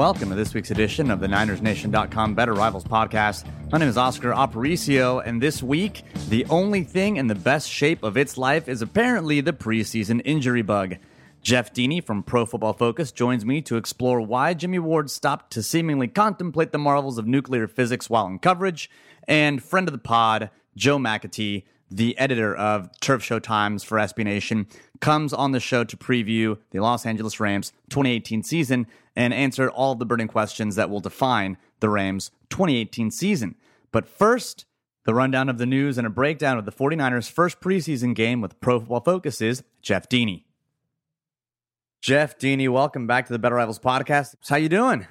Welcome to this week's edition of the NinersNation.com Better Rivals podcast. My name is Oscar Aparicio, and this week, the only thing in the best shape of its life is apparently the preseason injury bug. Jeff Deeney from Pro Football Focus joins me to explore why Jimmy Ward stopped to seemingly contemplate the marvels of nuclear physics while in coverage, and friend of the pod, Joe McAtee, the editor of Turf Show Times for SB Nation, comes on the show to preview the Los Angeles Rams 2018 season and answer all the burning questions that will define the Rams 2018 season. But first, the rundown of the news and a breakdown of the 49ers' first preseason game with Pro Football Focus is Jeff Deeney. Jeff Deeney, welcome back to the Better Rivals podcast. How you doing?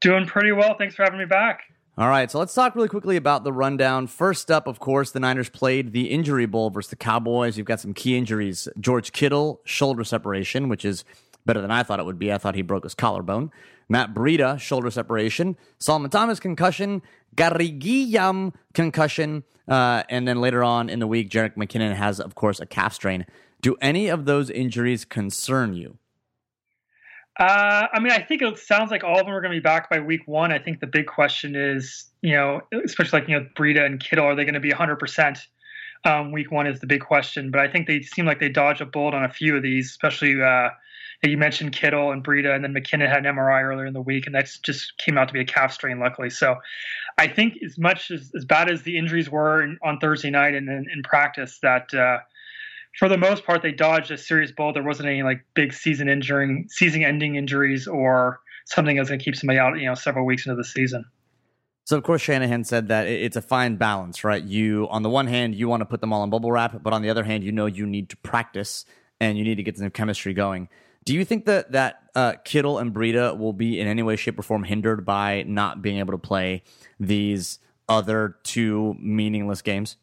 Doing pretty well. Thanks for having me back. All right, so let's talk really quickly about the rundown. First up, of course, the Niners played the Injury Bowl versus the Cowboys. You've got some key injuries. George Kittle, shoulder separation, which is better than I thought it would be. I thought he broke his collarbone. Matt Breida, shoulder separation. Solomon Thomas, concussion. Garry Gilliam, concussion. Uh, and then later on in the week, Jerick McKinnon has, of course, a calf strain. Do any of those injuries concern you? Uh, I mean, I think it sounds like all of them are going to be back by week one. I think the big question is, you know, especially like, you know, Breida and Kittle, are they going to be 100% um, week one is the big question. But I think they seem like they dodge a bullet on a few of these, especially uh, you mentioned Kittle and Breida, and then McKinnon had an MRI earlier in the week, and that just came out to be a calf strain, luckily. So I think as much as, as bad as the injuries were in, on Thursday night and in, in practice, that uh, – for the most part, they dodged a serious blow. There wasn't any like big season injuring, season-ending injuries, or something that's going to keep somebody out, you know, several weeks into the season. So of course Shanahan said that it's a fine balance, right? You on the one hand you want to put them all in bubble wrap, but on the other hand you know you need to practice and you need to get some chemistry going. Do you think that that uh, Kittle and Breida will be in any way, shape, or form hindered by not being able to play these other two meaningless games?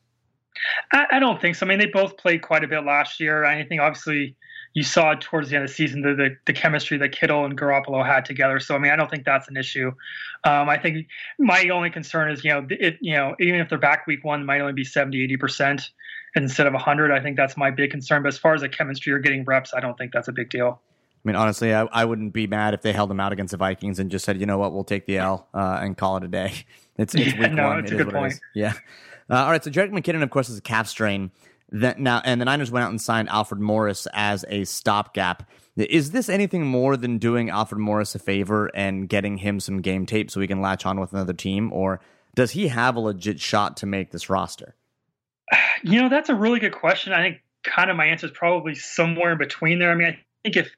I, I, don't think so. I mean, they both played quite a bit last year. I think obviously you saw towards the end of the season the, the, the chemistry that Kittle and Garoppolo had together. So I mean, I don't think that's an issue. Um, I think my only concern is you know it you know even if they're back week one, might only be 70, 80 percent instead of 100. I think that's my big concern. But as far as the chemistry or getting reps, I don't think that's a big deal. I mean, honestly, I, I wouldn't be mad if they held them out against the Vikings and just said, you know what, we'll take the L uh, and call it a day. It's, it's yeah, week no, one. It's it a good point. Yeah. Uh, all right, so Jerick McKinnon, of course, is a calf strain. That now, and the Niners went out and signed Alfred Morris as a stopgap. Is this anything more than doing Alfred Morris a favor and getting him some game tape so he can latch on with another team, or does he have a legit shot to make this roster? You know, that's a really good question. I think kind of my answer is probably somewhere in between there. I mean, I think if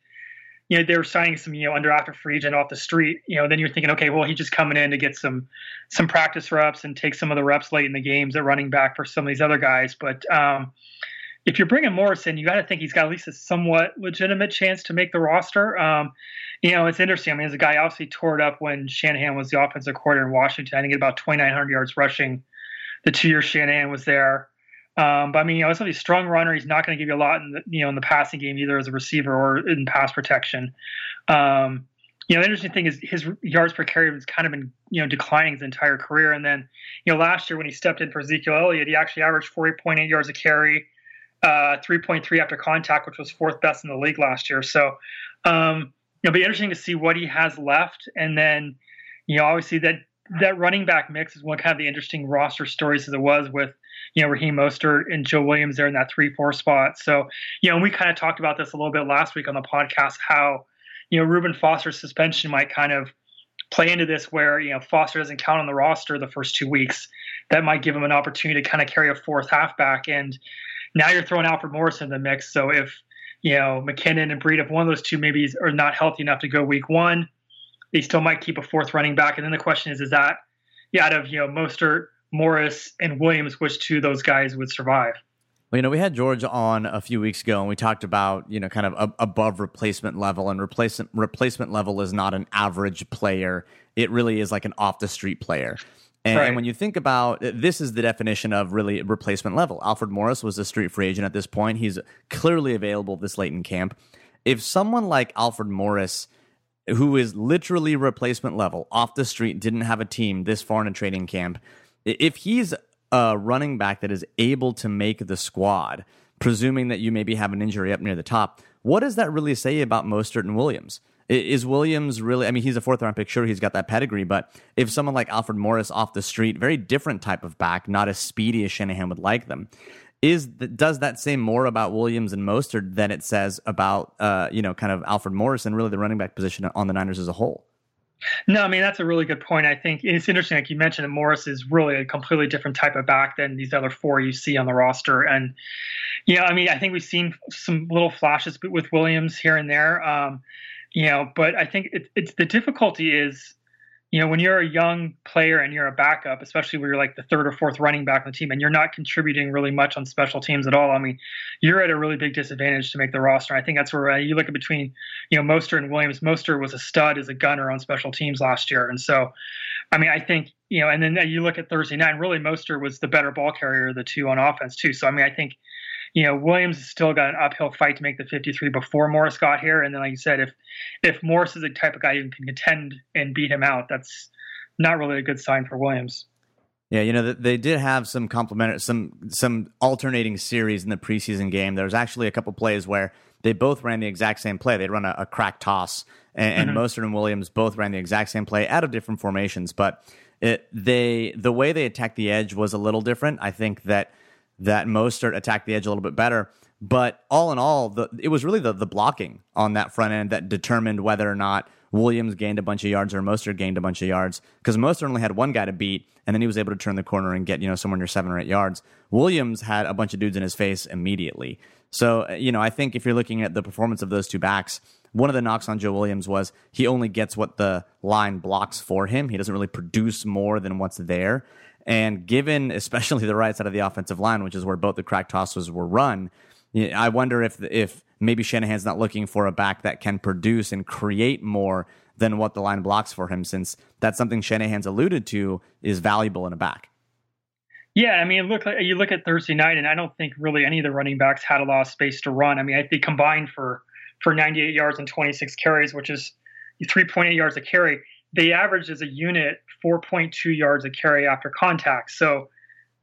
you know, they were signing some, you know, undrafted free agent off the street, you know, then you're thinking, okay, well, he's just coming in to get some some practice reps and take some of the reps late in the games at running back for some of these other guys. But um, if you're bringing Morrison, you got to think he's got at least a somewhat legitimate chance to make the roster. Um, you know, it's interesting. I mean, as a guy obviously tore it up when Shanahan was the offensive coordinator in Washington. I think about 2,900 yards rushing the two years Shanahan was there. Um, but I mean, you know, he's a strong runner. He's not going to give you a lot in the, you know in the passing game either as a receiver or in pass protection. Um, you know, the interesting thing is his yards per carry has kind of been you know declining his entire career. And then you know last year when he stepped in for Ezekiel Elliott, he actually averaged 40.8 yards a carry, uh, 3.3 after contact, which was fourth best in the league last year. So um, it'll be interesting to see what he has left. And then you know obviously that that running back mix is one kind of the interesting roster stories as it was with you know, Raheem Mostert and Joe Williams there in that three four spot. So, you know, we kind of talked about this a little bit last week on the podcast how, you know, Reuben Foster's suspension might kind of play into this where, you know, Foster doesn't count on the roster the first two weeks. That might give him an opportunity to kind of carry a fourth halfback. And now you're throwing Alfred Morris in the mix. So if, you know, McKinnon and Breed, if one of those two maybe are not healthy enough to go week one, they still might keep a fourth running back. And then the question is, is that yeah, out of, you know, Mostert, Morris and Williams, which two of those guys would survive. Well, you know, we had George on a few weeks ago, and we talked about you know kind of above replacement level, and replacement replacement level is not an average player; it really is like an off the street player. And, right. and, when you think about uh, this, is the definition of really replacement level. Alfred Morris was a street free agent at this point; he's clearly available this late in camp. If someone like Alfred Morris, who is literally replacement level, off the street, didn't have a team this far in a training camp if he's a running back that is able to make the squad, presuming that you maybe have an injury up near the top, what does that really say about Mostert and Williams? Is Williams really? I mean, he's a fourth round pick. Sure, he's got that pedigree, but if someone like Alfred Morris off the street, very different type of back, not as speedy as Shanahan would like them. Is does that say more about Williams and Mostert than it says about uh, you know kind of Alfred Morris and really the running back position on the Niners as a whole? No, I mean that's a really good point. I think it's interesting, like you mentioned, that Morris is really a completely different type of back than these other four you see on the roster. And you know, I mean, I think we've seen some little flashes with Williams here and there. Um, you know, but I think it, it's the difficulty is, you know, when you're a young player and you're a backup, especially when you're like the third or fourth running back on the team and you're not contributing really much on special teams at all. I mean, you're at a really big disadvantage to make the roster. I think that's where uh, you look at between, you know, Mostert and Williams. Mostert was a stud as a gunner on special teams last year. And so, I mean, I think, you know, and then you look at Thursday night, really Mostert was the better ball carrier of the two on offense too. So, I mean, I think, you know, Williams has still got an uphill fight to make the 53 before Morris got here. And then, like you said, if if Morris is the type of guy who can contend and beat him out, that's not really a good sign for Williams. Yeah, you know they did have some complementary, some some alternating series in the preseason game. There was actually a couple plays where they both ran the exact same play. They'd run a, a crack toss, and, mm-hmm. and Mostert and Williams both ran the exact same play out of different formations. But it, they the way they attacked the edge was a little different. I think that that Mostert attacked the edge a little bit better. But all in all, the, it was really the, the blocking on that front end that determined whether or not Williams gained a bunch of yards or Mostert gained a bunch of yards because Mostert only had one guy to beat, and then he was able to turn the corner and get you know somewhere near seven or eight yards. Williams had a bunch of dudes in his face immediately. So uh, you know, I think if you're looking at the performance of those two backs, one of the knocks on Joe Williams was he only gets what the line blocks for him. He doesn't really produce more than what's there. And given especially the right side of the offensive line, which is where both the crack tosses were run, I wonder if if maybe Shanahan's not looking for a back that can produce and create more than what the line blocks for him, since that's something Shanahan's alluded to is valuable in a back. Yeah, I mean, look, you look at Thursday night, and I don't think really any of the running backs had a lot of space to run. I mean, I think combined for for 98 yards and 26 carries, which is 3.8 yards a carry, they averaged as a unit 4.2 yards a carry after contact. So,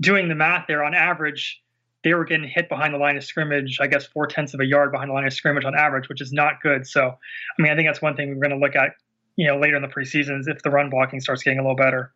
doing the math there, on average, they were getting hit behind the line of scrimmage, I guess four tenths of a yard behind the line of scrimmage on average, which is not good. So, I mean, I think that's one thing we're going to look at, you know, later in the preseason is if the run blocking starts getting a little better.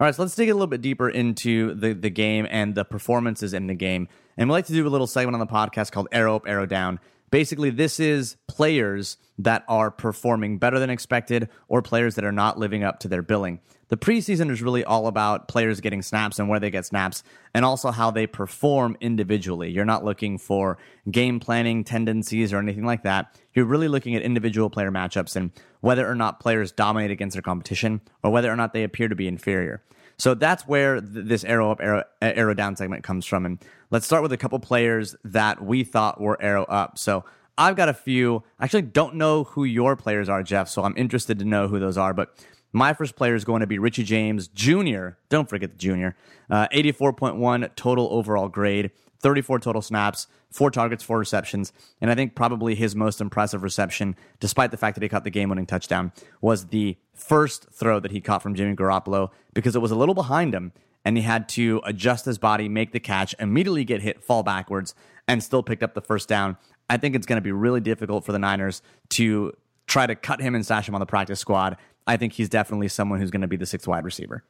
All right, so let's dig a little bit deeper into the, the game and the performances in the game. And we like to do a little segment on the podcast called Arrow Up, Arrow Down. Basically, this is players that are performing better than expected or players that are not living up to their billing. The preseason is really all about players getting snaps and where they get snaps, and also how they perform individually. You're not looking for game planning tendencies or anything like that. You're really looking at individual player matchups and whether or not players dominate against their competition or whether or not they appear to be inferior. So that's where th- this arrow up, arrow, arrow down segment comes from. And let's start with a couple players that we thought were arrow up. So I've got a few. I actually don't know who your players are, Jeff, so I'm interested to know who those are. But my first player is going to be Richie James Jr. Don't forget the junior. Uh, 84.1 total overall grade, 34 total snaps, four targets, four receptions. And I think probably his most impressive reception, despite the fact that he caught the game winning touchdown, was the first throw that he caught from Jimmy Garoppolo because it was a little behind him and he had to adjust his body, make the catch, immediately get hit, fall backwards, and still picked up the first down. I think it's going to be really difficult for the Niners to try to cut him and stash him on the practice squad I think he's definitely someone who's going to be the sixth wide receiver.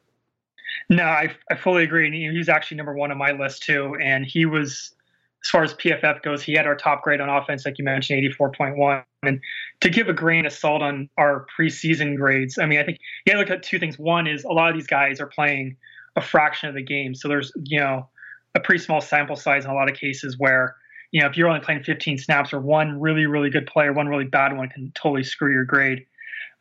No, I, I fully agree. And he's actually number one on my list too. And he was, as far as PFF goes, he had our top grade on offense, like you mentioned, 84.1. And to give a grain of salt on our preseason grades, I mean, I think you got to look at two things. One is a lot of these guys are playing a fraction of the game. So there's, you know, a pretty small sample size in a lot of cases where, you know, if you're only playing 15 snaps or one really, really good player, one really bad one can totally screw your grade.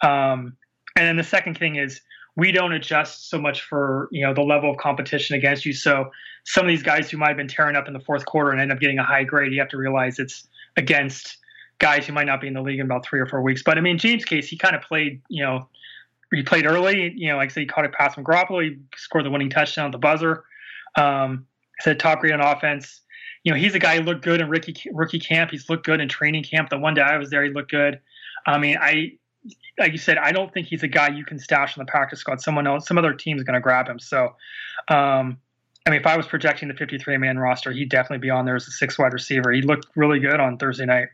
Um, and then the second thing is we don't adjust so much for you know the level of competition against you. So some of these guys who might have been tearing up in the fourth quarter and end up getting a high grade, you have to realize it's against guys who might not be in the league in about three or four weeks. But I mean, James Case, he kind of played, you know, he played early. You know, like I said, he caught a pass from Garoppolo. He scored the winning touchdown at the buzzer. Um, I said top grade on offense. You know, he's a guy who looked good in rookie rookie camp. He's looked good in training camp. The one day I was there, he looked good. I mean, I like you said, I don't think he's a guy you can stash in the practice squad. Someone else, some other team is going to grab him. So, um, I mean, if I was projecting the 53 man roster, he'd definitely be on there as a six wide receiver. He looked really good on Thursday night.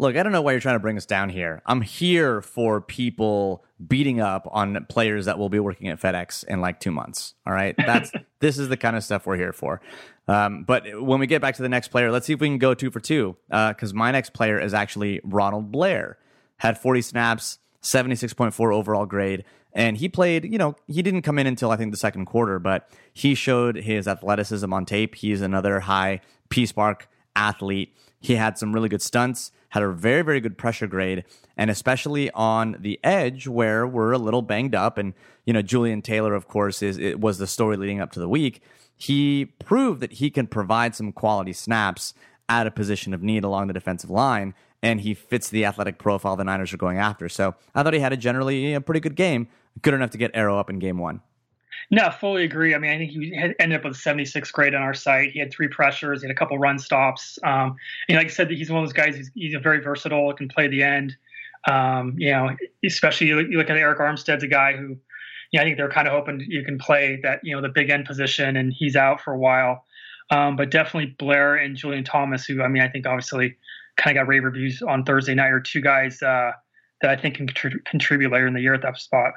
Look, I don't know why you're trying to bring us down here. I'm here for people beating up on players that will be working at FedEx in like two months. All right, that's this is the kind of stuff we're here for. Um, but when we get back to the next player, let's see if we can go two for two. Because uh, my next player is actually Ronald Blair. Had 40 snaps, 76.4 overall grade, and he played. You know, he didn't come in until I think the second quarter, but he showed his athleticism on tape. He's another high SPARQ athlete. He had some really good stunts had a very, very good pressure grade, and especially on the edge where we're a little banged up. And, you know, Julian Taylor, of course, is it was the story leading up to the week. He proved that he can provide some quality snaps at a position of need along the defensive line, and he fits the athletic profile the Niners are going after. So I thought he had a generally a pretty good game, good enough to get Arrow up in game one. No, fully agree. I mean, I think he ended up with 76 grade on our site. He had three pressures, he had a couple run stops. Um, and like I said, he's one of those guys. He's, he's very versatile. Can play the end. Um, you know, especially you look, you look at Arik Armstead's a guy who, you know, I think they're kind of hoping you can play that you know the big end position, and he's out for a while. Um, but definitely Blair and Julian Thomas, who I mean, I think obviously kind of got rave reviews on Thursday night, are two guys uh, that I think can contribute later in the year at that spot.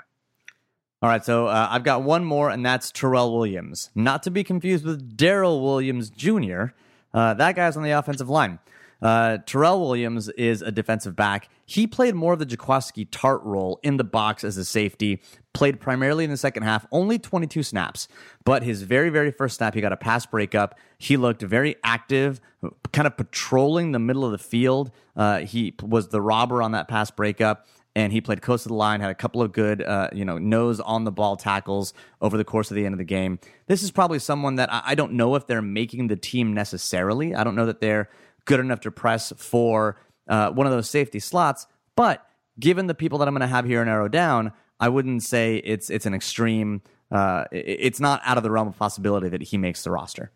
All right, so uh, I've got one more, and that's Terrell Williams. Not to be confused with Daryl Williams Jr. Uh, that guy's on the offensive line. Uh, Terrell Williams is a defensive back. He played more of the Jaquiski Tartt role in the box as a safety, played primarily in the second half, only 22 snaps. But his very, very first snap, he got a pass breakup. He looked very active, kind of patrolling the middle of the field. Uh, he was the robber on that pass breakup and he played close to the line, had a couple of good, uh, you know, nose on the ball tackles over the course of the end of the game. This is probably someone that I, I don't know if they're making the team necessarily. I don't know that they're good enough to press for uh, one of those safety slots, but given the people that I'm going to have here in Arrow Down, I wouldn't say it's it's an extreme. Uh, it's not out of the realm of possibility that he makes the roster.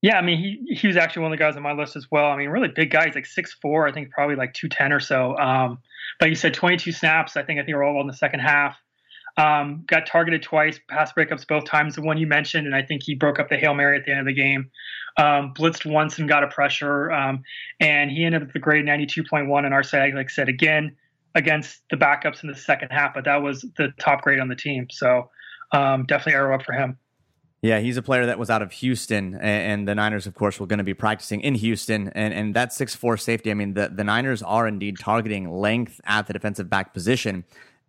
Yeah, I mean, he he was actually one of the guys on my list as well. I mean, really big guy. He's like six four, I think probably like two ten or so. Um, but you said twenty two snaps. I think I think we're all in the second half. Um, got targeted twice, pass breakups both times. The one you mentioned, and I think he broke up the hail mary at the end of the game. Um, blitzed once and got a pressure, um, and he ended up with the grade ninety two point one in our side. Like I said again against the backups in the second half, but that was the top grade on the team. So um, definitely arrow up for him. Yeah, he's a player that was out of Houston, and the Niners, of course, were going to be practicing in Houston. And and that six four safety, I mean, the, the Niners are indeed targeting length at the defensive back position,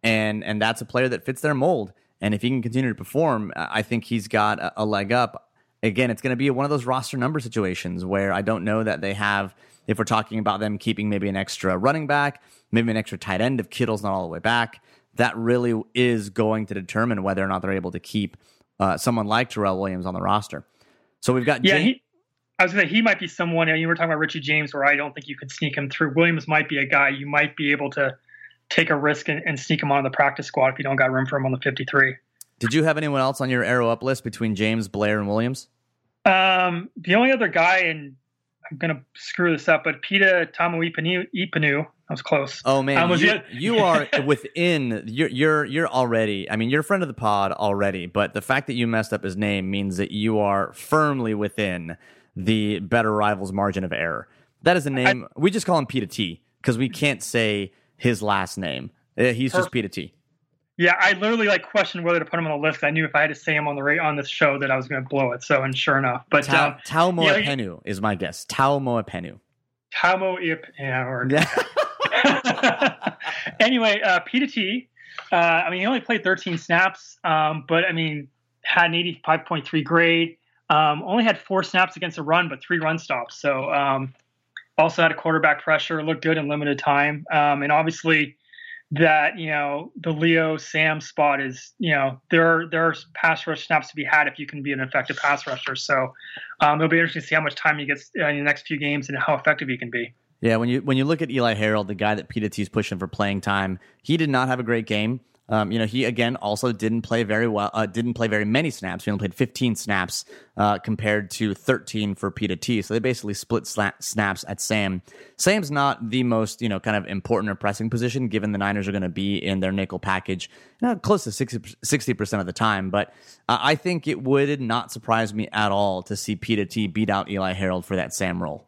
and and that's a player that fits their mold. And if he can continue to perform, I think he's got a, a leg up. Again, it's going to be one of those roster number situations where I don't know that they have. If we're talking about them keeping maybe an extra running back, maybe an extra tight end if Kittle's not all the way back, that really is going to determine whether or not they're able to keep uh, someone like Terrell Williams on the roster. So we've got yeah. James- he, I was going to say he might be someone. You were talking about Richie James, where I don't think you could sneak him through. Williams might be a guy you might be able to take a risk and, and sneak him on the practice squad if you don't got room for him on the 53. Did you have anyone else on your arrow up list between James, Blair, and Williams? Um, the only other guy, and I'm going to screw this up, but Pita Taumoepenu, I was close. Oh man, was, you, you are within. You're you're you're already. I mean, you're a friend of the pod already, but the fact that you messed up his name means that you are firmly within the better rivals margin of error. That is a name I, we just call him Peter T because we can't say his last name. He's just Peter T. Yeah, I literally like questioned whether to put him on the list. I knew if I had to say him on the on this show that I was going to blow it. So, and sure enough, but Tau, um, Tau Moepenu yeah, is my guess. Tau Moepenu. Tau Moepenu. Yeah, or, anyway, uh, Peter T. Uh, I mean, he only played 13 snaps, um, but I mean, had an 85.3 grade. Um, only had four snaps against a run, but three run stops. So um, also had a quarterback pressure. Looked good in limited time, um, and obviously that you know the Leo Sam spot is you know there are there are pass rush snaps to be had if you can be an effective pass rusher. So um, it'll be interesting to see how much time he gets in the next few games and how effective he can be. Yeah, when you when you look at Eli Harold, the guy that T is pushing for playing time, he did not have a great game. Um, you know, he again also didn't play very well. Uh, didn't play very many snaps. He only played 15 snaps uh, compared to 13 for Pita T. So they basically split snaps at Sam. Sam's not the most you know kind of important or pressing position, given the Niners are going to be in their nickel package you know, close to 60 percent of the time. But uh, I think it would not surprise me at all to see Pita T beat out Eli Harold for that Sam role.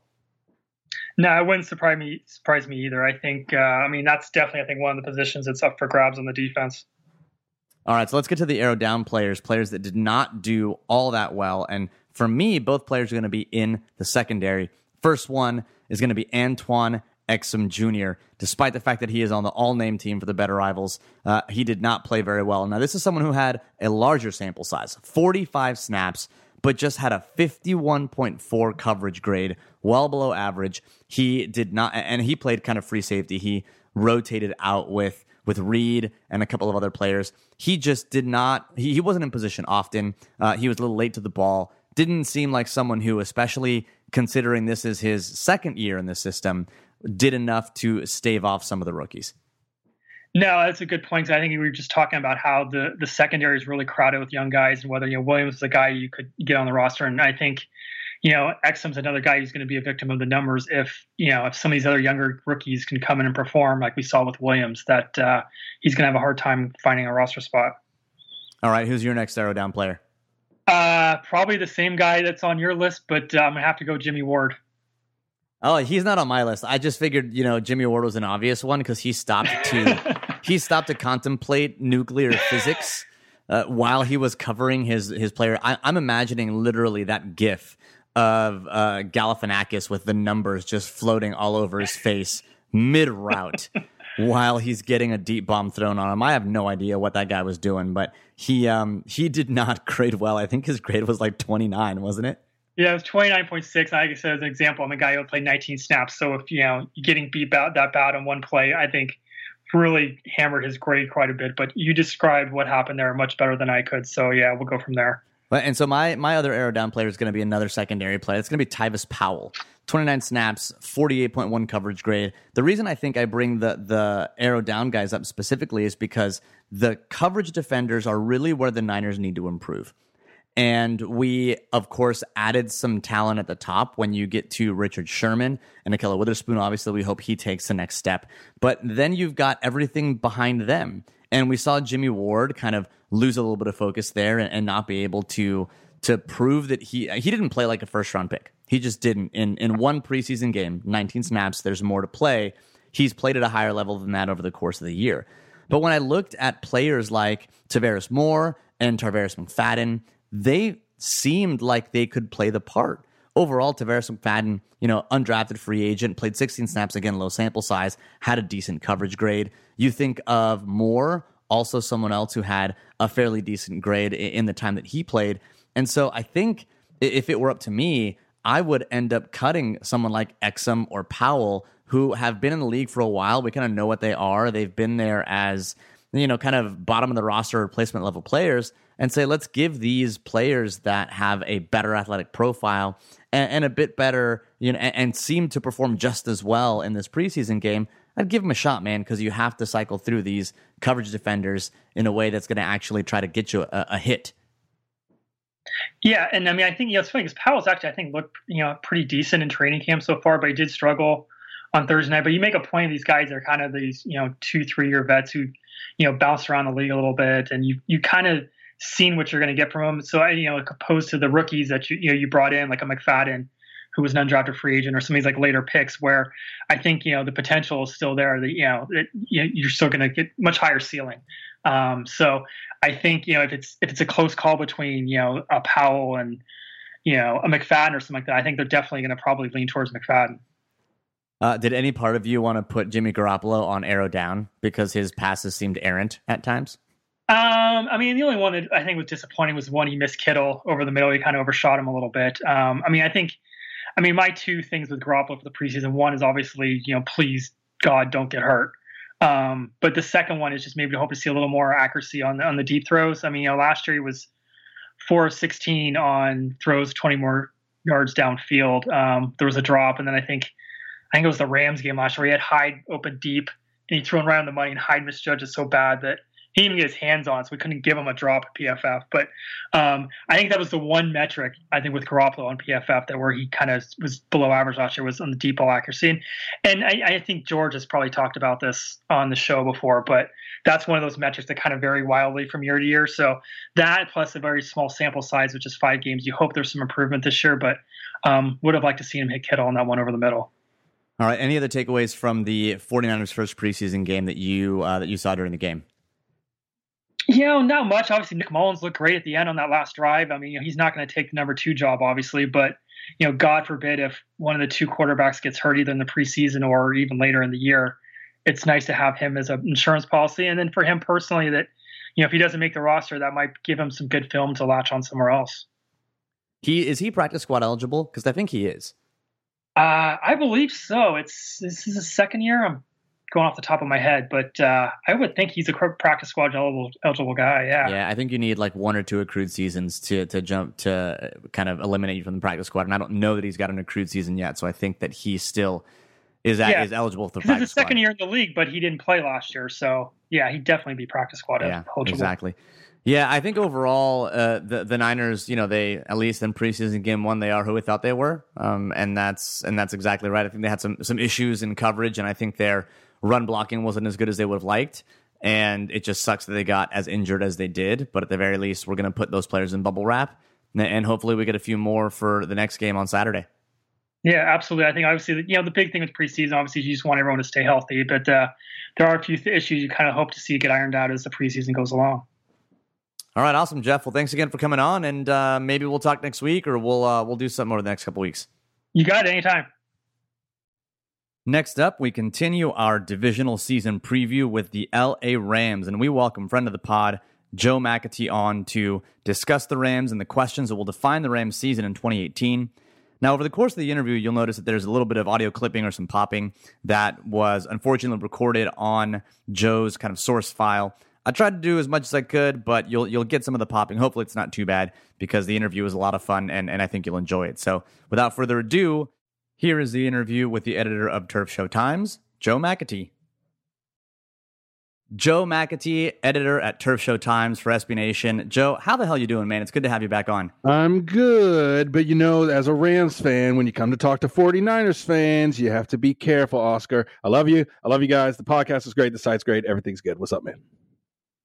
No, it wouldn't surprise me. Surprise me either. I think. Uh, I mean, that's definitely. I think one of the positions that's up for grabs on the defense. All right, so let's get to the arrow down players, players that did not do all that well. And for me, both players are going to be in the secondary. First one is going to be Antoine Exum Jr. Despite the fact that he is on the all name team for the Better Rivals, uh, he did not play very well. Now, this is someone who had a larger sample size 45 snaps, but just had a 51.4 coverage grade, well below average. He did not, and he played kind of free safety. He rotated out with with Reed and a couple of other players. He just did not, he, he wasn't in position often. Uh, he was a little late to the ball. Didn't seem like someone who, especially considering this is his second year in the system, did enough to stave off some of the rookies. No, that's a good point. I think we were just talking about how the the secondary is really crowded with young guys, and whether you know Williams is a guy you could get on the roster. And I think you know, Exum's another guy who's going to be a victim of the numbers if, you know, if some of these other younger rookies can come in and perform like we saw with Williams, that uh, he's going to have a hard time finding a roster spot. All right. Who's your next arrow down player? Uh, probably the same guy that's on your list, but uh, I'm going to have to go Jimmy Ward. Oh, he's not on my list. I just figured, you know, Jimmy Ward was an obvious one because he stopped to he stopped to contemplate nuclear physics uh, while he was covering his his player. I, I'm imagining literally that GIF of uh, Galifianakis with the numbers just floating all over his face mid route while he's getting a deep bomb thrown on him. I have no idea what that guy was doing, but he um, he did not grade well. I think his grade was like 29, wasn't it? Yeah, it was 29.6. Like I said, as an example, I'm a guy who played 19 snaps. So if you know getting beat out that bad on one play, I think really hammered his grade quite a bit. But you described what happened there much better than I could. So yeah, we'll go from there. And so my my other arrow down player is going to be another secondary player. It's going to be Tyvis Powell. 29 snaps, 48.1 coverage grade. The reason I think I bring the the arrow down guys up specifically is because the coverage defenders are really where the Niners need to improve. And we, of course, added some talent at the top when you get to Richard Sherman and Ahkello Witherspoon. Obviously, we hope he takes the next step. But then you've got everything behind them. And we saw Jimmy Ward kind of lose a little bit of focus there and, and not be able to to prove that he he didn't play like a first round pick. He just didn't. In in one preseason game, 19 snaps, there's more to play. He's played at a higher level than that over the course of the year. But when I looked at players like Tarvarius Moore and Tarvarus McFadden, they seemed like they could play the part. Overall, Tarvarus McFadden, you know, undrafted free agent, played 16 snaps again, low sample size, had a decent coverage grade. You think of Moore, also someone else who had a fairly decent grade in the time that he played. And so I think if it were up to me, I would end up cutting someone like Exum or Powell who have been in the league for a while. We kind of know what they are. They've been there as, you know, kind of bottom of the roster replacement level players and say, let's give these players that have a better athletic profile and, and a bit better, you know, and, and, seem to perform just as well in this preseason game. I'd give him a shot, man, because you have to cycle through these coverage defenders in a way that's going to actually try to get you a, a hit. Yeah, and I mean, I think you know, it's funny because Powell's actually, I think, looked you know pretty decent in training camp so far, but he did struggle on Thursday night. But you make a point; these guys are kind of these you know two, three year vets who you know bounce around the league a little bit, and you you kind of seen what you're going to get from them. So I you know, opposed to the rookies that you you know you brought in like a McFadden who was an undrafted free agent or some of these like later picks where I think you know the potential is still there that you know that you're still going to get much higher ceiling. Um, so I think you know if it's if it's a close call between you know a Powell and you know a McFadden or something like that, I think they're definitely going to probably lean towards McFadden. Uh, did any part of you want to put Jimmy Garoppolo on arrow down because his passes seemed errant at times? Um, I mean, the only one that I think was disappointing was one he missed Kittle over the middle. He kind of overshot him a little bit. Um, I mean, I think I mean, my two things with Garoppolo for the preseason one is obviously, you know, please God don't get hurt. Um, but the second one is just maybe to hope to see a little more accuracy on the, on the deep throws. I mean, you know, last year he was four of 16 on throws, 20 more yards downfield. Um, there was a drop, and then I think I think it was the Rams game last year he had Hyde open deep and he threw him right on the money, and Hyde misjudged it so bad that he didn't get his hands on, so we couldn't give him a drop at PFF. But um, I think that was the one metric I think with Garoppolo on PFF that where he kind of was below average last year was on the deep ball accuracy. And, and I, I, think George has probably talked about this on the show before, but that's one of those metrics that kind of vary wildly from year to year. So that plus a very small sample size, which is five games, you hope there's some improvement this year. But um, would have liked to see him hit Kittle on that one over the middle. All right. Any other takeaways from the 49ers first preseason game that you uh, that you saw during the game? You know, not much. Obviously, Nick Mullens looked great at the end on that last drive. I mean, you know, he's not going to take the number two job, obviously, but you know, God forbid if one of the two quarterbacks gets hurt either in the preseason or even later in the year, it's nice to have him as an insurance policy. And then for him personally, that you know, if he doesn't make the roster, that might give him some good film to latch on somewhere else. He is he practice squad eligible? Because I think he is. Uh, I believe so. It's this is his second year. I'm going off the top of my head, but uh, I would think he's a practice squad eligible, eligible guy. Yeah. Yeah, I think you need like one or two accrued seasons to to jump to kind of eliminate you from the practice squad. And I don't know that he's got an accrued season yet, so I think that he still is that yeah. is eligible for the practice. It's his second year in the league, but he didn't play last year, so yeah, he'd definitely be practice squad yeah, eligible. Exactly. Yeah, I think overall, uh, the the Niners, you know, they at least in preseason game one, they are who we thought they were, um, and that's and that's exactly right. I think they had some some issues in coverage, and I think their run blocking wasn't as good as they would have liked. And it just sucks that they got as injured as they did. But at the very least, we're going to put those players in bubble wrap. And hopefully we get a few more for the next game on Saturday. Yeah, absolutely. I think obviously, you know, the big thing with preseason, obviously, you just want everyone to stay healthy. But uh, there are a few th- issues you kind of hope to see get ironed out as the preseason goes along. All right, awesome, Jeff. Well, thanks again for coming on, and uh, maybe we'll talk next week, or we'll uh, we'll do something over the next couple weeks. You got it. Anytime. Next up, we continue our divisional season preview with the LA Rams, and we welcome friend of the pod, Joe McAtee, on to discuss the Rams and the questions that will define the Rams season in 2018. Now, over the course of the interview, you'll notice that there's a little bit of audio clipping or some popping that was unfortunately recorded on Joe's kind of source file. I tried to do as much as I could, but you'll you'll get some of the popping. Hopefully, it's not too bad because the interview was a lot of fun and, and I think you'll enjoy it. So, without further ado, here is the interview with the editor of Turf Show Times, Joe McAtee. Joe McAtee, editor at Turf Show Times for SB Nation. Joe, how the hell you doing, man? It's good to have you back on. I'm good, but you know, as a Rams fan, when you come to talk to 49ers fans, you have to be careful, Oscar. I love you. I love you guys. The podcast is great. The site's great. Everything's good. What's up, man?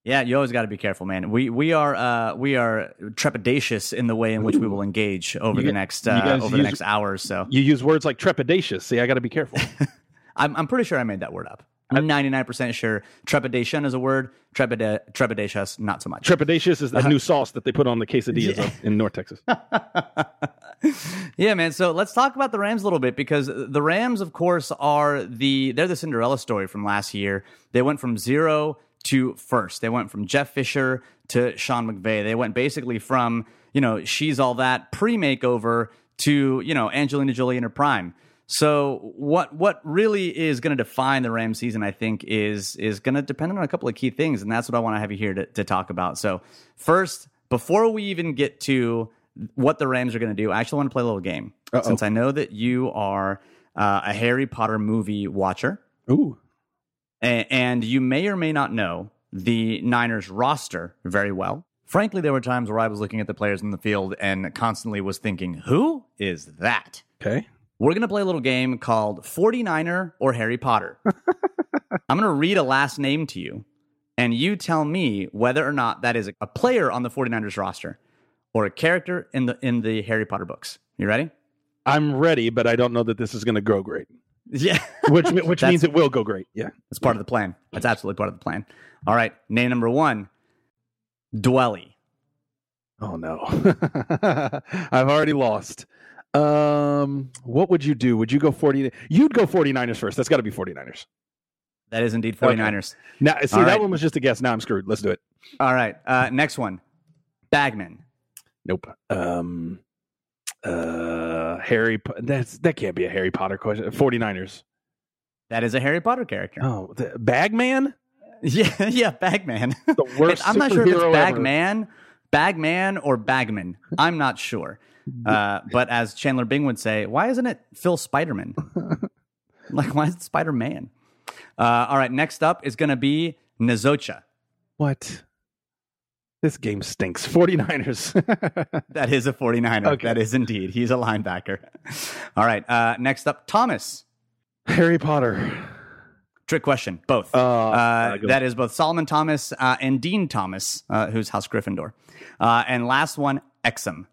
Yeah, you always got to be careful, man. We we are uh, we are trepidatious in the way in which we will engage over you the next uh, over use, the next hour or so. You use words like trepidatious. See, I got to be careful. I'm I'm pretty sure I made that word up. I'm 99% sure trepidation is a word. Trepida- trepidatious, not so much. Trepidatious is the uh, new sauce that they put on the quesadillas yeah. in North Texas. yeah, man. So let's talk about the Rams a little bit because the Rams, of course, are the they're the Cinderella story from last year. They went from zero to first. They went from Jeff Fisher to Sean McVay. They went basically from, you know, she's all that pre makeover to, you know, Angelina Jolie in her prime. So what what really is going to define the Rams season, I think, is is going to depend on a couple of key things, and that's what I want to have you here to, to talk about. So first, before we even get to what the Rams are going to do, I actually want to play a little game Uh-oh. since I know that you are uh, a Harry Potter movie watcher. Ooh. And you may or may not know the Niners roster very well. Frankly, there were times where I was looking at the players in the field and constantly was thinking, who is that? Okay. We're going to play a little game called 49er or Harry Potter. I'm going to read a last name to you, and you tell me whether or not that is a player on the 49ers roster or a character in the in the Harry Potter books. You ready? I'm ready, but I don't know that this is going to go great. Yeah. which which means it will go great. Yeah. That's part of the plan. That's absolutely part of the plan. All right. Name number one Dwelley. Oh no. I've already lost. Um, what would you do? Would you go 40? You'd go 49ers first. That's got to be 49ers. That is indeed 49ers. Okay. Now, see, All that right. one was just a guess. Now I'm screwed. Let's do it. All right. Uh, next one Bagman. Nope. Um, uh, Harry. That's that can't be a Harry Potter question. 49ers. That is a Harry Potter character. Oh, the, Bagman. Yeah, yeah, Bagman. The worst. I'm not sure if it's Bagman, ever. Bagman or Bagman. I'm not sure. Uh, but as Chandler Bing would say, why isn't it Phil Spiderman? like, why is it Spider Man? Uh, all right, next up is going to be Nzeocha. What? This game stinks. 49ers. that is a 49er. Okay. That is indeed. He's a linebacker. All right. Uh, next up, Thomas. Harry Potter. Trick question. Both. Uh, uh, that is both Solomon Thomas uh, and Dean Thomas, uh, who's House Gryffindor. Uh, and last one, Exum.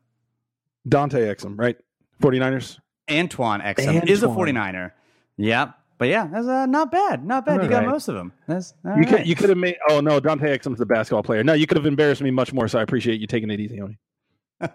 Dante Exum, right? 49ers. Antoine Exum Antoine. is a 49er. Yeah. But yeah, that's uh, not bad. Not bad. All you got right. most of them. That's you right. could you could have made. Oh no, Dante Exum's the basketball player. No, you could have embarrassed me much more. So I appreciate you taking it easy on me.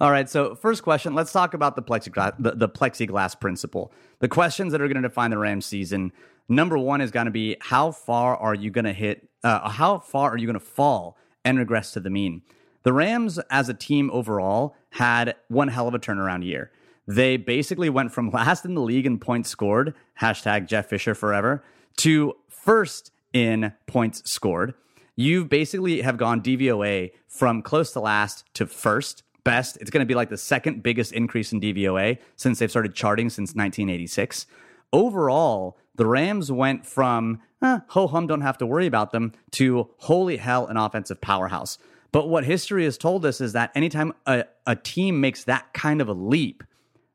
All right. So first question, let's talk about the plexiglass the, the plexiglass principle. The questions that are going to define the Rams season. Number one is going to be how far are you going to hit? Uh, how far are you going to fall and regress to the mean? The Rams, as a team overall, had one hell of a turnaround year. They basically went from last in the league in points scored, hashtag Jeff Fisher forever, to first in points scored. You basically have gone DVOA from close to last to first best. It's going to be like the second biggest increase in DVOA since they've started charting since 1986. Overall, the Rams went from eh, ho hum, don't have to worry about them to holy hell, an offensive powerhouse. But what history has told us is that anytime a, a team makes that kind of a leap,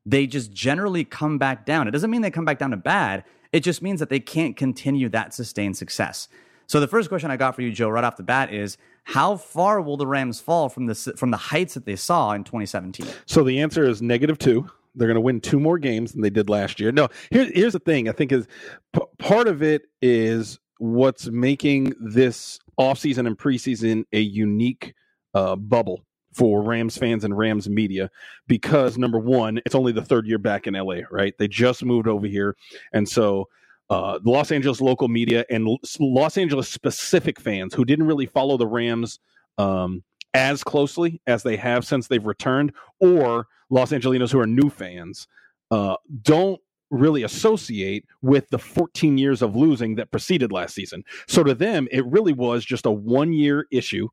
they just generally come back down. It doesn't mean they come back down to bad. It just means that they can't continue that sustained success. So the first question I got for you, Joe, right off the bat is how far will the Rams fall from the from the heights that they saw in 2017? So the answer is negative two. They're going to win two more games than they did last year. No, here, here's the thing. I think is p- part of it is what's making this offseason and preseason a unique uh, bubble for Rams fans and Rams media because number one, it's only the third year back in LA, right? They just moved over here, and so uh, the Los Angeles local media and Los Angeles specific fans who didn't really follow the Rams um, as closely as they have since they've returned, or Los Angelinos who are new fans, uh, don't really associate with the 14 years of losing that preceded last season. So to them, it really was just a one year issue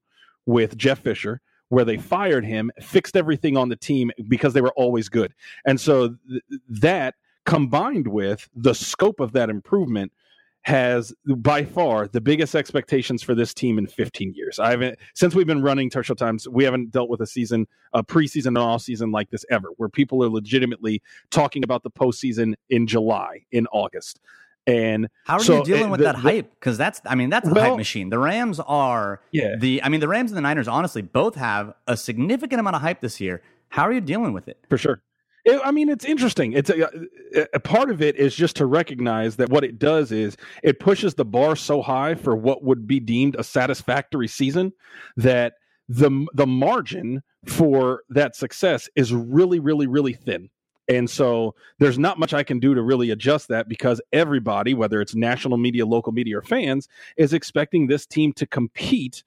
with Jeff Fisher where they fired him, fixed everything on the team because they were always good. And so th- that combined with the scope of that improvement has by far the biggest expectations for this team in 15 years. I haven't since we've been running Turf Show Times, we haven't dealt with a season, a preseason and off season like this ever, where people are legitimately talking about the postseason in July, in August. And How are so, you dealing with the- that the- hype? Because that's, I mean, that's a Well- hype machine. The Rams are Yeah. the, I mean, the Rams and the Niners honestly both have a significant amount of hype this year. How are you dealing with it? for sure. It- I mean, it's interesting. It's a, a part of it is just to recognize that what it does is it pushes the bar so high for what would be deemed a satisfactory season that the the margin for that success is really, really, really thin. And so there's not much I can do to really adjust that because everybody, whether it's national media, local media, or fans, is expecting this team to compete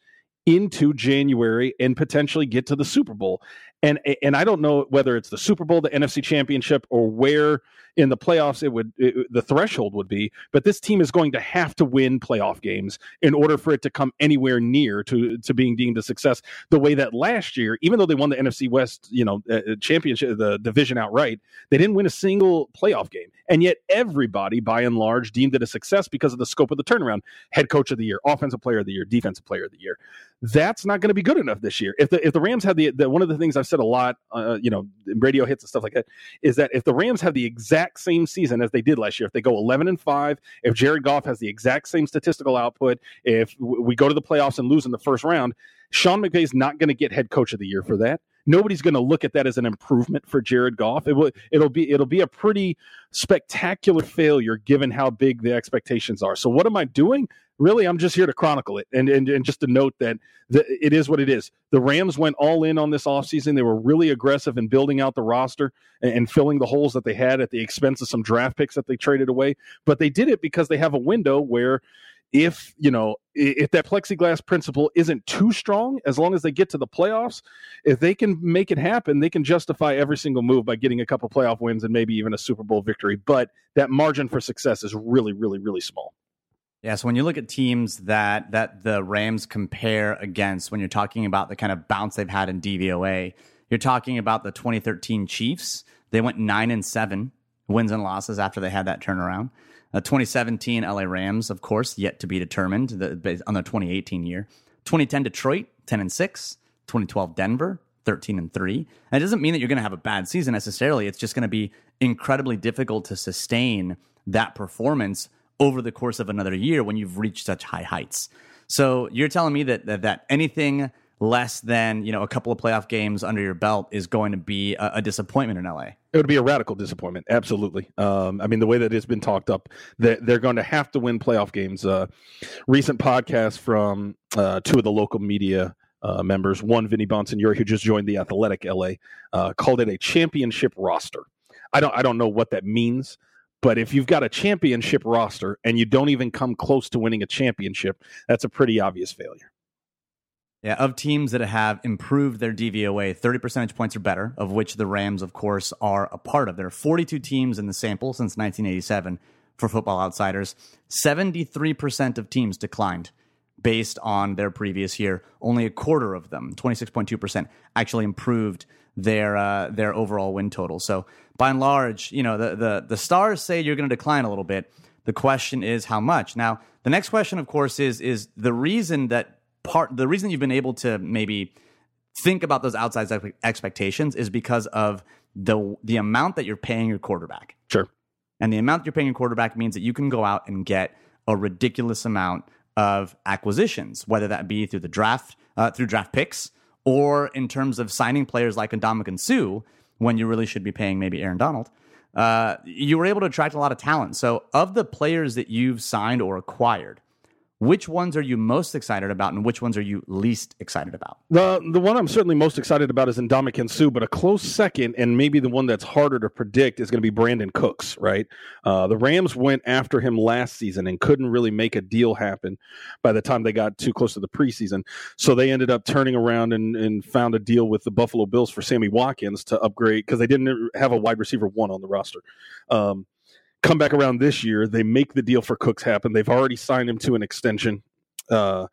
into January and potentially get to the Super Bowl. And and I don't know whether it's the Super Bowl, the NFC Championship, or where in the playoffs it would it, the threshold would be. But this team is going to have to win playoff games in order for it to come anywhere near to to being deemed a success. The way that last year, even though they won the NFC West, you know, uh, championship, the division outright, they didn't win a single playoff game, and yet everybody, by and large, deemed it a success because of the scope of the turnaround. Head coach of the year, offensive player of the year, defensive player of the year. That's not going to be good enough this year. If the if the Rams had the, the one of the things I've said a lot, uh, you know, radio hits and stuff like that, is that if the Rams have the exact same season as they did last year, if they go eleven and five, if Jared Goff has the exact same statistical output, if we go to the playoffs and lose in the first round, Sean McVay's not going to get head coach of the year for that. Nobody's going to look at that as an improvement for Jared Goff. It will it'll be it'll be a pretty spectacular failure given how big the expectations are. So what am I doing? Really, I'm just here to chronicle it and and, and just to note that the, it is what it is. The Rams went all in on this offseason. They were really aggressive in building out the roster and, and filling the holes that they had at the expense of some draft picks that they traded away. But they did it because they have a window where if you know if that plexiglass principle isn't too strong as long as they get to the playoffs if they can make it happen they can justify every single move by getting a couple playoff wins and maybe even a super bowl victory but that margin for success is really really really small Yeah, so when you look at teams that that the Rams compare against, when you're talking about the kind of bounce they've had in DVOA, you're talking about the 2013 Chiefs. They went nine and seven wins and losses after they had that turnaround. Uh, 2017 LA Rams, of course, yet to be determined the, on the 2018 year. 2010 Detroit, 10 and six. 2012 Denver, 13 and 3. And it doesn't mean that you're going to have a bad season necessarily. It's just going to be incredibly difficult to sustain that performance over the course of another year when you've reached such high heights. So you're telling me that that, that anything less than, you know, a couple of playoff games under your belt is going to be a, a disappointment in LA. It would be a radical disappointment. Absolutely. Um, I mean, the way that it's been talked up, that they're going to have to win playoff games. Uh, recent podcast from uh, two of the local media uh, members, one Vinny Bonsignore, who just joined the Athletic LA, uh, called it a championship roster. I don't, I don't know what that means, but if you've got a championship roster and you don't even come close to winning a championship, that's a pretty obvious failure. Yeah, of teams that have improved their DVOA, 30 percentage points or better, of which the Rams, of course, are a part of. There are 42 teams in the sample since 1987 for Football Outsiders. 73% of teams declined based on their previous year. Only a quarter of them, 26.2%, actually improved their uh, their overall win total. So by and large, you know, the the, the stars say you're going to decline a little bit. The question is how much. Now, the next question, of course, is is the reason that part the reason you've been able to maybe think about those outside expectations is because of the the amount that you're paying your quarterback. Sure. And the amount you're paying your quarterback means that you can go out and get a ridiculous amount of acquisitions, whether that be through the draft, uh, through draft picks, or in terms of signing players like Ndamukong Suh when you really should be paying maybe Aaron Donald. Uh, you were able to attract a lot of talent. So, of the players that you've signed or acquired, which ones are you most excited about, and which ones are you least excited about? The the one I'm certainly most excited about is Ndamukong Suh, but a close second, and maybe the one that's harder to predict, is going to be Brandin Cooks. Right, uh, the Rams went after him last season and couldn't really make a deal happen by the time they got too close to the preseason. So they ended up turning around and, and found a deal with the Buffalo Bills for Sammy Watkins to upgrade because they didn't have a wide receiver one on the roster. Um, come back around this year. They make the deal for Cooks happen. They've already signed him to an extension. Uh,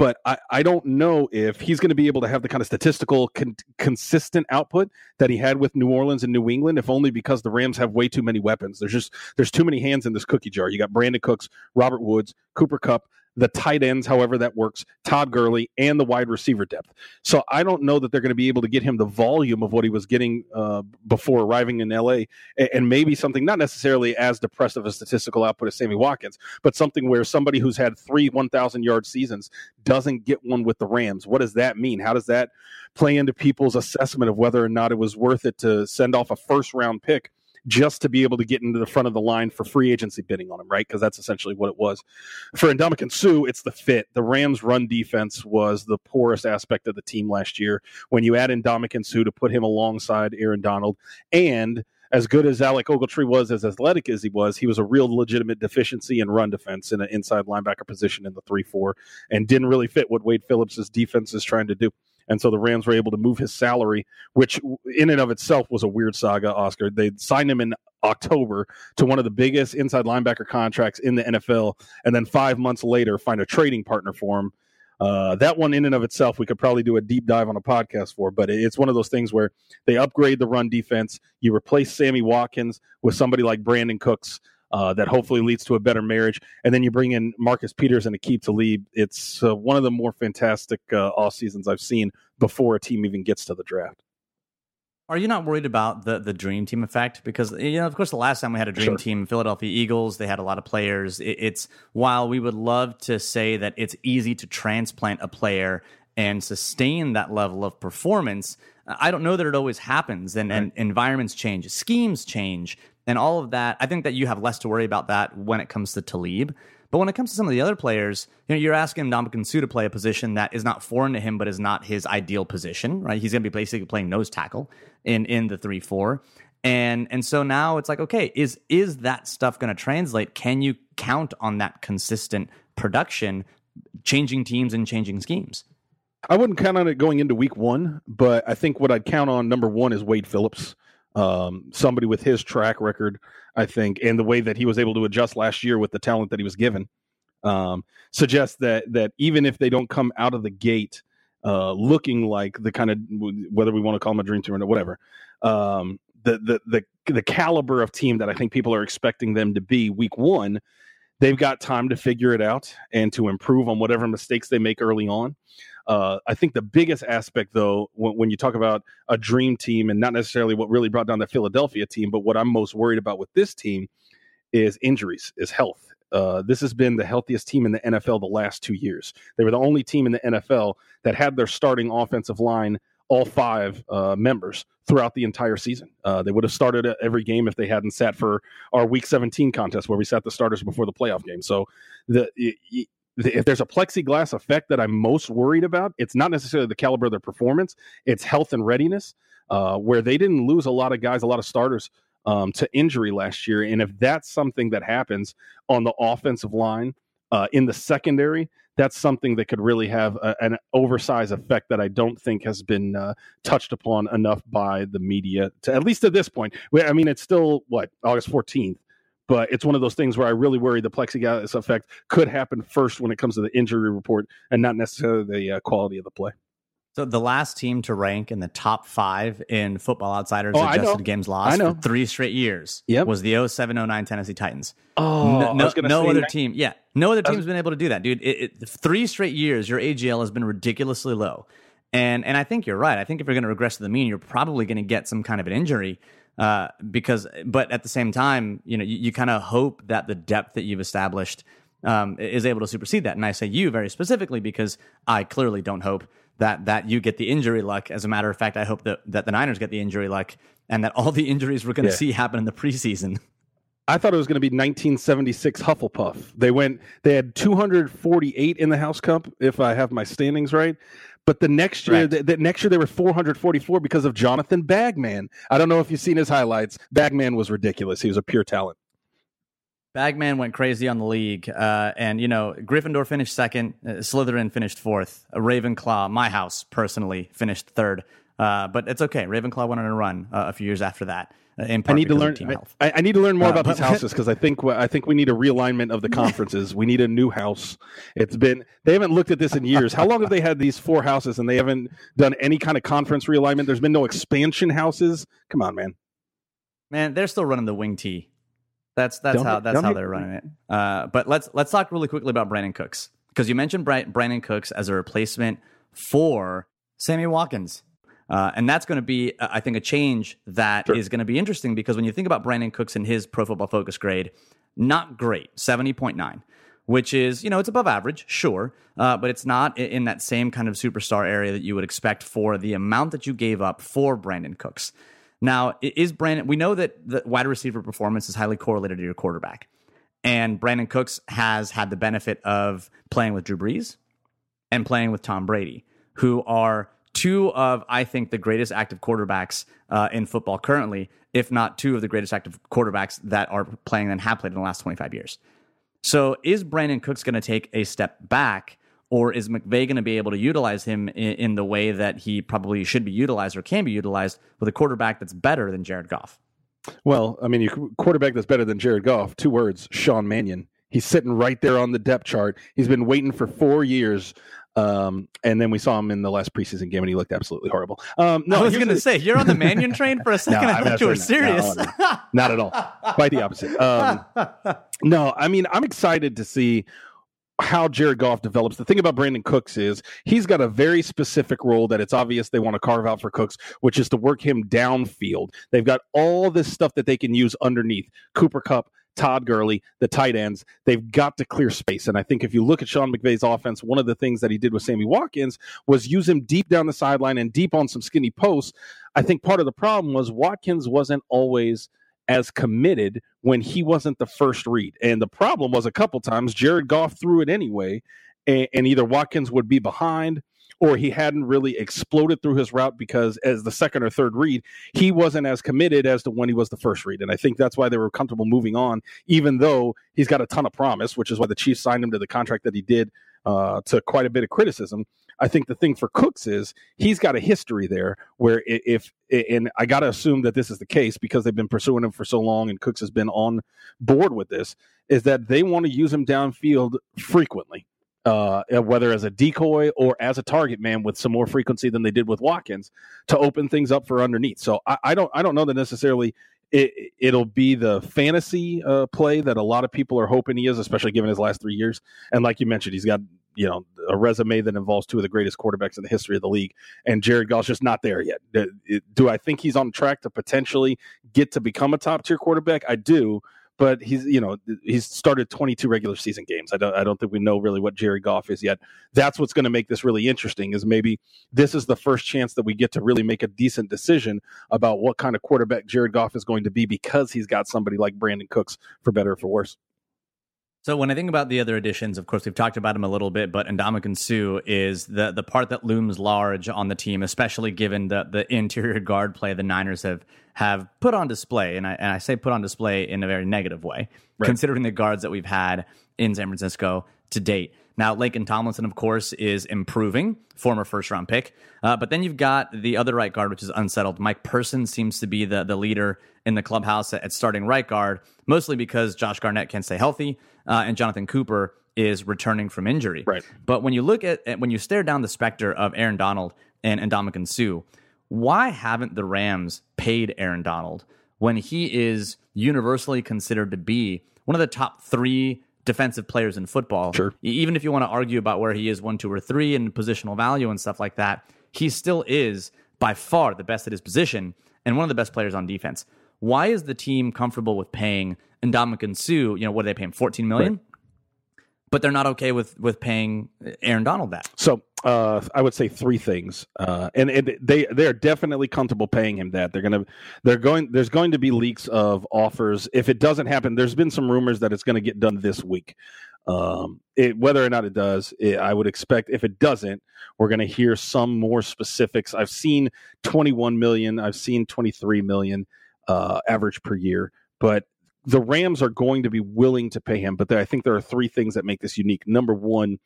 but I, I don't know if he's going to be able to have the kind of statistical con- consistent output that he had with New Orleans and New England, if only because the Rams have way too many weapons. There's just there's too many hands in this cookie jar. You got Brandin Cooks, Robert Woods, Cooper Kupp, the tight ends, however that works, Todd Gurley, and the wide receiver depth. So I don't know that they're going to be able to get him the volume of what he was getting uh, before arriving in LA, and maybe something not necessarily as depressive a statistical output as Sammy Watkins, but something where somebody who's had three 1,000 yard seasons doesn't get one with the Rams. What does that mean? How does that play into people's assessment of whether or not it was worth it to send off a first round pick? Just to be able to get into the front of the line for free agency bidding on him, right? Because that's essentially what it was. For Ndamukong Suh, it's the fit. The Rams' run defense was the poorest aspect of the team last year. When you add Ndamukong Suh to put him alongside Aaron Donald, and as good as Alec Ogletree was, as athletic as he was, he was a real legitimate deficiency in run defense in an inside linebacker position in the 3 4 and didn't really fit what Wade Phillips' defense is trying to do. And so the Rams were able to move his salary, which in and of itself was a weird saga, Oscar. They signed him in October to one of the biggest inside linebacker contracts in the NFL. And then five months later, find a trading partner for him. Uh, that one, in and of itself, we could probably do a deep dive on a podcast for, but it's one of those things where they upgrade the run defense. You replace Sammy Watkins with somebody like Brandin Cooks uh, that hopefully leads to a better marriage. And then you bring in Marcus Peters and Aqib Talib. It's uh, one of the more fantastic uh, off seasons I've seen before a team even gets to the draft. Are you not worried about the the dream team effect? Because you know, of course, the last time we had a dream sure. team, Philadelphia Eagles, they had a lot of players. It, it's while we would love to say that it's easy to transplant a player and sustain that level of performance, I don't know that it always happens. And, right. and environments change, schemes change, and all of that. I think that you have less to worry about that when it comes to Talib. But when it comes to some of the other players, you know, you're asking Ndamukong Suh to play a position that is not foreign to him, but is not his ideal position, right? He's going to be basically playing nose tackle in in the three four, and and so now it's like, okay, is is that stuff going to translate? Can you count on that consistent production, changing teams and changing schemes? I wouldn't count on it going into week one, but I think what I'd count on number one is Wade Phillips um, somebody with his track record, I think, and the way that he was able to adjust last year with the talent that he was given, um, suggests that that even if they don't come out of the gate uh, looking like the kind of whether we want to call them a dream team or whatever, um, the, the the the caliber of team that I think people are expecting them to be week one, they've got time to figure it out and to improve on whatever mistakes they make early on. Uh, I think the biggest aspect, though, when, when, you talk about a dream team and not necessarily what really brought down the Philadelphia team, but what I'm most worried about with this team is injuries, is health. Uh, this has been the healthiest team in the NFL the last two years. They were the only team in the NFL that had their starting offensive line all five uh, members throughout the entire season. Uh, they would have started every game if they hadn't sat for our Week 17 contest where we sat the starters before the playoff game. So the if there's a plexiglass effect that I'm most worried about, it's not necessarily the caliber of their performance; it's health and readiness. Uh, where they didn't lose a lot of guys, a lot of starters um, to injury last year, and if that's something that happens on the offensive line uh, in the secondary, that's something that could really have a, an oversized effect that I don't think has been uh, touched upon enough by the media, to, at least at this point. I mean, it's still what August 14th, but it's one of those things where I really worry the plexiglass effect could happen first when it comes to the injury report and not necessarily the uh, quality of the play. So the last team to rank in the top five in Football Outsiders oh, adjusted games lost for three straight years yep. was the 0709 Tennessee Titans. Oh, no, no, no other that. team. Yeah, no other team has been able to do that, dude. It, it, three straight years, your AGL has been ridiculously low, and and I think you're right. I think if you're going to regress to the mean, you're probably going to get some kind of an injury. Uh, because, but at the same time, you know, you, you kind of hope that the depth that you've established um, is able to supersede that. And I say you very specifically because I clearly don't hope that that you get the injury luck. As a matter of fact, I hope that that the Niners get the injury luck and that all the injuries we're going to yeah. see happen in the preseason. I thought it was going to be 1976 Hufflepuff. They went. They had 248 in the House Cup, if I have my standings right. But the next year, the, the, next year they were 444 because of Jonathan Bagman. I don't know if you've seen his highlights. Bagman was ridiculous. He was a pure talent. Bagman went crazy on the league, uh, and you know Gryffindor finished second, uh, Slytherin finished fourth, uh, Ravenclaw, my house personally, finished third. Uh, but it's okay. Ravenclaw went on a run uh, a few years after that. Uh, I need to learn. I, I, need to learn more about these houses because I think I think we need a realignment of the conferences. we need a new house. It's been they haven't looked at this in years. How long have they had these four houses and they haven't done any kind of conference realignment? There's been no expansion houses. Come on, man. Man, they're still running the wing T. That's that's don't how that's how they're running it. Uh, but let's let's talk really quickly about Brandin Cooks because you mentioned Brandin Cooks as a replacement for Sammy Watkins. Uh, and that's going to be, uh, I think, a change that sure. is going to be interesting because when you think about Brandin Cooks and his Pro Football Focus grade, not great, seventy point nine, which is you know it's above average, sure, uh, but it's not in that same kind of superstar area that you would expect for the amount that you gave up for Brandin Cooks. Now, is Brandin, we know that the wide receiver performance is highly correlated to your quarterback. And Brandin Cooks has had the benefit of playing with Drew Brees and playing with Tom Brady, who are two of, I think, the greatest active quarterbacks uh, in football currently, if not two of the greatest active quarterbacks that are playing and have played in the last 25 years. So is Brandin Cooks going to take a step back or is McVay going to be able to utilize him in, in, the way that he probably should be utilized or can be utilized with a quarterback that's better than Jared Goff? Well, I mean, your quarterback that's better than Jared Goff, two words, Sean Mannion. He's sitting right there on the depth chart. He's been waiting for four years. Um, and then we saw him in the last preseason game, and he looked absolutely horrible. Um, no, I was going to say you're on the Mannion train for a second. no, I thought you were serious. No, no, not at all. Quite the opposite. Um, no, I mean, I'm excited to see how Jared Goff develops. The thing about Brandin Cooks is he's got a very specific role that it's obvious they want to carve out for Cooks, which is to work him downfield. They've got all this stuff that they can use underneath Cooper Kupp, Todd Gurley, the tight ends. They've got to clear space. And I think if you look at Sean McVay's offense, one of the things that he did with Sammy Watkins was use him deep down the sideline and deep on some skinny posts. I think part of the problem was Watkins wasn't always – as committed when he wasn't the first read. And the problem was a couple times Jared Goff threw it anyway, and, and either Watkins would be behind or he hadn't really exploded through his route because as the second or third read, he wasn't as committed as to when he was the first read. And I think that's why they were comfortable moving on, even though he's got a ton of promise, which is why the Chiefs signed him to the contract that he did uh, to quite a bit of criticism. I think the thing for Cooks is he's got a history there where if and I got to assume that this is the case because they've been pursuing him for so long and Cooks has been on board with this is that they want to use him downfield frequently. Uh, whether as a decoy or as a target man with some more frequency than they did with Watkins to open things up for underneath. So I, I don't I don't know that necessarily it, it'll be the fantasy uh, play that a lot of people are hoping he is, especially given his last three years. And like you mentioned, he's got you know a resume that involves two of the greatest quarterbacks in the history of the league, and Jared Goff's just not there yet. Do I think he's on track to potentially get to become a top tier quarterback? I do, but he's you know he's started 22 regular season games. I don't I don't think we know really what Jared Goff is yet. That's what's going to make this really interesting. Is maybe this is the first chance that we get to really make a decent decision about what kind of quarterback Jared Goff is going to be because he's got somebody like Brandin Cooks for better or for worse. So when I think about the other additions, of course we've talked about them a little bit, but Ndamukong Suh is the the part that looms large on the team, especially given the the interior guard play the Niners have have put on display, and I and I say put on display in a very negative way, right. considering the guards that we've had in San Francisco to date. Now, Laken Tomlinson, of course, is improving, former first round pick. Uh, but then you've got the other right guard, which is unsettled. Mike Person seems to be the, the leader in the clubhouse at, at starting right guard, mostly because Josh Garnett can't stay healthy uh, and Jonathan Cooper is returning from injury. Right. But when you look at, at when you stare down the specter of Aaron Donald and, Ndamukong Suh, why haven't the Rams paid Aaron Donald when he is universally considered to be one of the top three defensive players in football. Sure. Even if you want to argue about where he is one, two, or three in positional value and stuff like that, he still is by far the best at his position and one of the best players on defense. Why is the team comfortable with paying Ndamukong Suh? You know, what are they paying? Fourteen million. Right. But they're not okay with with paying Aaron Donald that. So uh, I would say three things, uh, and, and, they they are definitely comfortable paying him that. They're gonna they're going there's going to be leaks of offers. If it doesn't happen, there's been some rumors that it's going to get done this week. Um, it, whether or not it does, it, I would expect if it doesn't, we're going to hear some more specifics. I've seen 21 million, I've seen 23 million uh, average per year, but the Rams are going to be willing to pay him, but there, I think there are three things that make this unique. Number one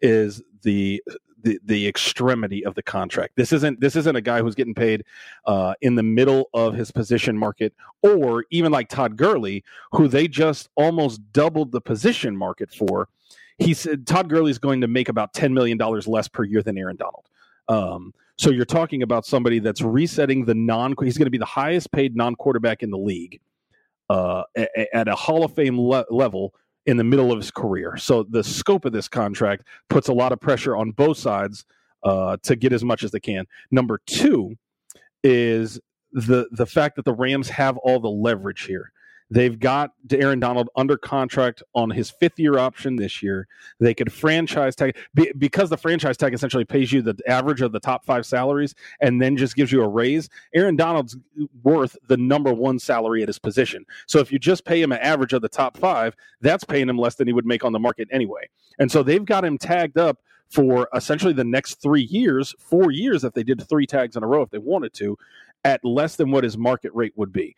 is the the, the extremity of the contract. This isn't this isn't a guy who's getting paid uh, in the middle of his position market, or even like Todd Gurley, who they just almost doubled the position market for. He said Todd Gurley is going to make about ten million dollars less per year than Aaron Donald. Um, so you're talking about somebody that's resetting the non. He's going to be the highest paid non quarterback in the league uh, at a Hall of Fame le- level in the middle of his career. So the scope of this contract puts a lot of pressure on both sides uh, to get as much as they can. Number two is the the fact that the Rams have all the leverage here. They've got Aaron Donald under contract on his fifth year option this year. They could franchise tag because the franchise tag essentially pays you the average of the top five salaries and then just gives you a raise. Aaron Donald's worth the number one salary at his position. So if you just pay him an average of the top five, that's paying him less than he would make on the market anyway. And so they've got him tagged up for essentially the next three years, four years if they did three tags in a row if they wanted to, at less than what his market rate would be.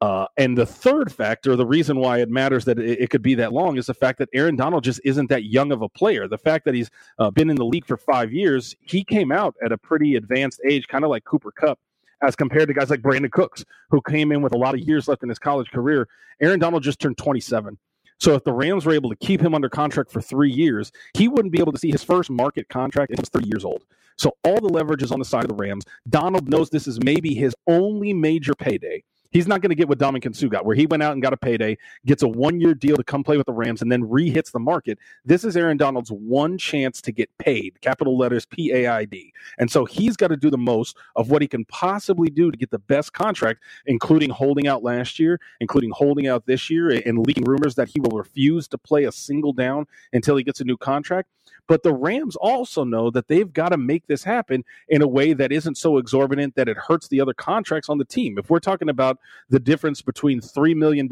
Uh, and the third factor, the reason why it matters that it, it, could be that long, is the fact that Aaron Donald just isn't that young of a player. The fact that he's uh, been in the league for five years, he came out at a pretty advanced age, kind of like Cooper Kupp, as compared to guys like Brandin Cooks, who came in with a lot of years left in his college career. Aaron Donald just turned 27. So if the Rams were able to keep him under contract for three years, he wouldn't be able to see his first market contract until he's 30 years old. So all the leverage is on the side of the Rams. Donald knows this is maybe his only major payday. He's not going to get what Ndamukong Suh got, where he went out and got a payday, gets a one year deal to come play with the Rams, and then re-hits the market. This is Aaron Donald's one chance to get paid, capital letters P A I D. And so he's got to do the most of what he can possibly do to get the best contract, including holding out last year, including holding out this year, and leaking rumors that he will refuse to play a single down until he gets a new contract. But the Rams also know that they've got to make this happen in a way that isn't so exorbitant that it hurts the other contracts on the team. If we're talking about the difference between $3 million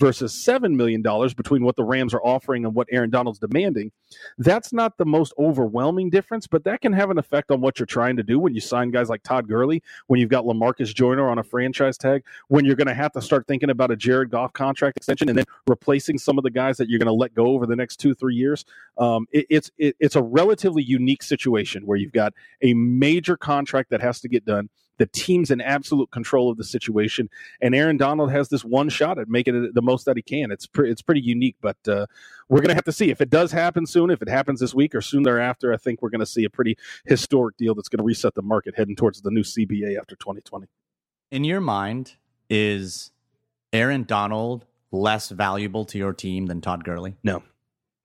versus $7 million between what the Rams are offering and what Aaron Donald's demanding, that's not the most overwhelming difference, but that can have an effect on what you're trying to do when you sign guys like Todd Gurley, when you've got Lamarcus Joyner on a franchise tag, when you're going to have to start thinking about a Jared Goff contract extension and then replacing some of the guys that you're going to let go over the next two, three years. Um, it, it's it, it's a relatively unique situation where you've got a major contract that has to get done the team's in absolute control of the situation, and Aaron Donald has this one shot at making it the most that he can. It's pre- it's pretty unique, but uh, we're gonna have to see if it does happen soon. If it happens this week or soon thereafter, I think we're gonna see a pretty historic deal that's gonna reset the market heading towards the new CBA after 2020. In your mind, is Aaron Donald less valuable to your team than Todd Gurley? No.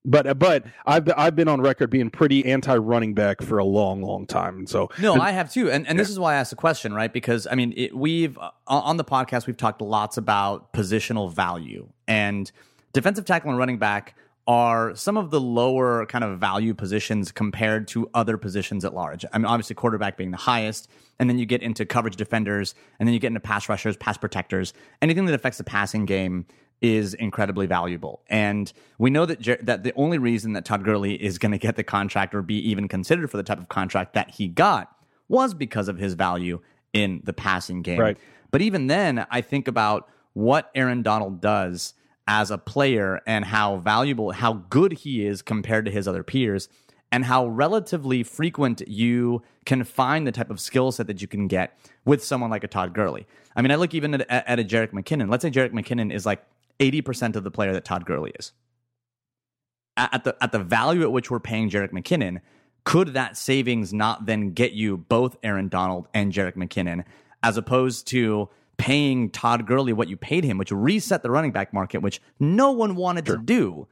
But but I've I've been on record being pretty anti running back for a long long time, and so no, I have too, and and this is why I asked the question, right? Because I mean, it, we've uh, on the podcast we've talked lots about positional value and defensive tackle and running back are some of the lower kind of value positions compared to other positions at large. I mean, obviously, quarterback being the highest, and then you get into coverage defenders, and then you get into pass rushers, pass protectors, anything that affects the passing game is incredibly valuable. And we know that Jer- that the only reason that Todd Gurley is going to get the contract or be even considered for the type of contract that he got was because of his value in the passing game. Right. But even then, I think about what Aaron Donald does as a player and how valuable, how good he is compared to his other peers, and how relatively frequent you can find the type of skill set that you can get with someone like a Todd Gurley. I mean, I look even at, at a Jerick McKinnon. Let's say Jerick McKinnon is like 80% of the player that Todd Gurley is. At the, at the value at which we're paying Jerick McKinnon, could that savings not then get you both Aaron Donald and Jerick McKinnon, as opposed to paying Todd Gurley what you paid him, which reset the running back market, which no one wanted sure. to do,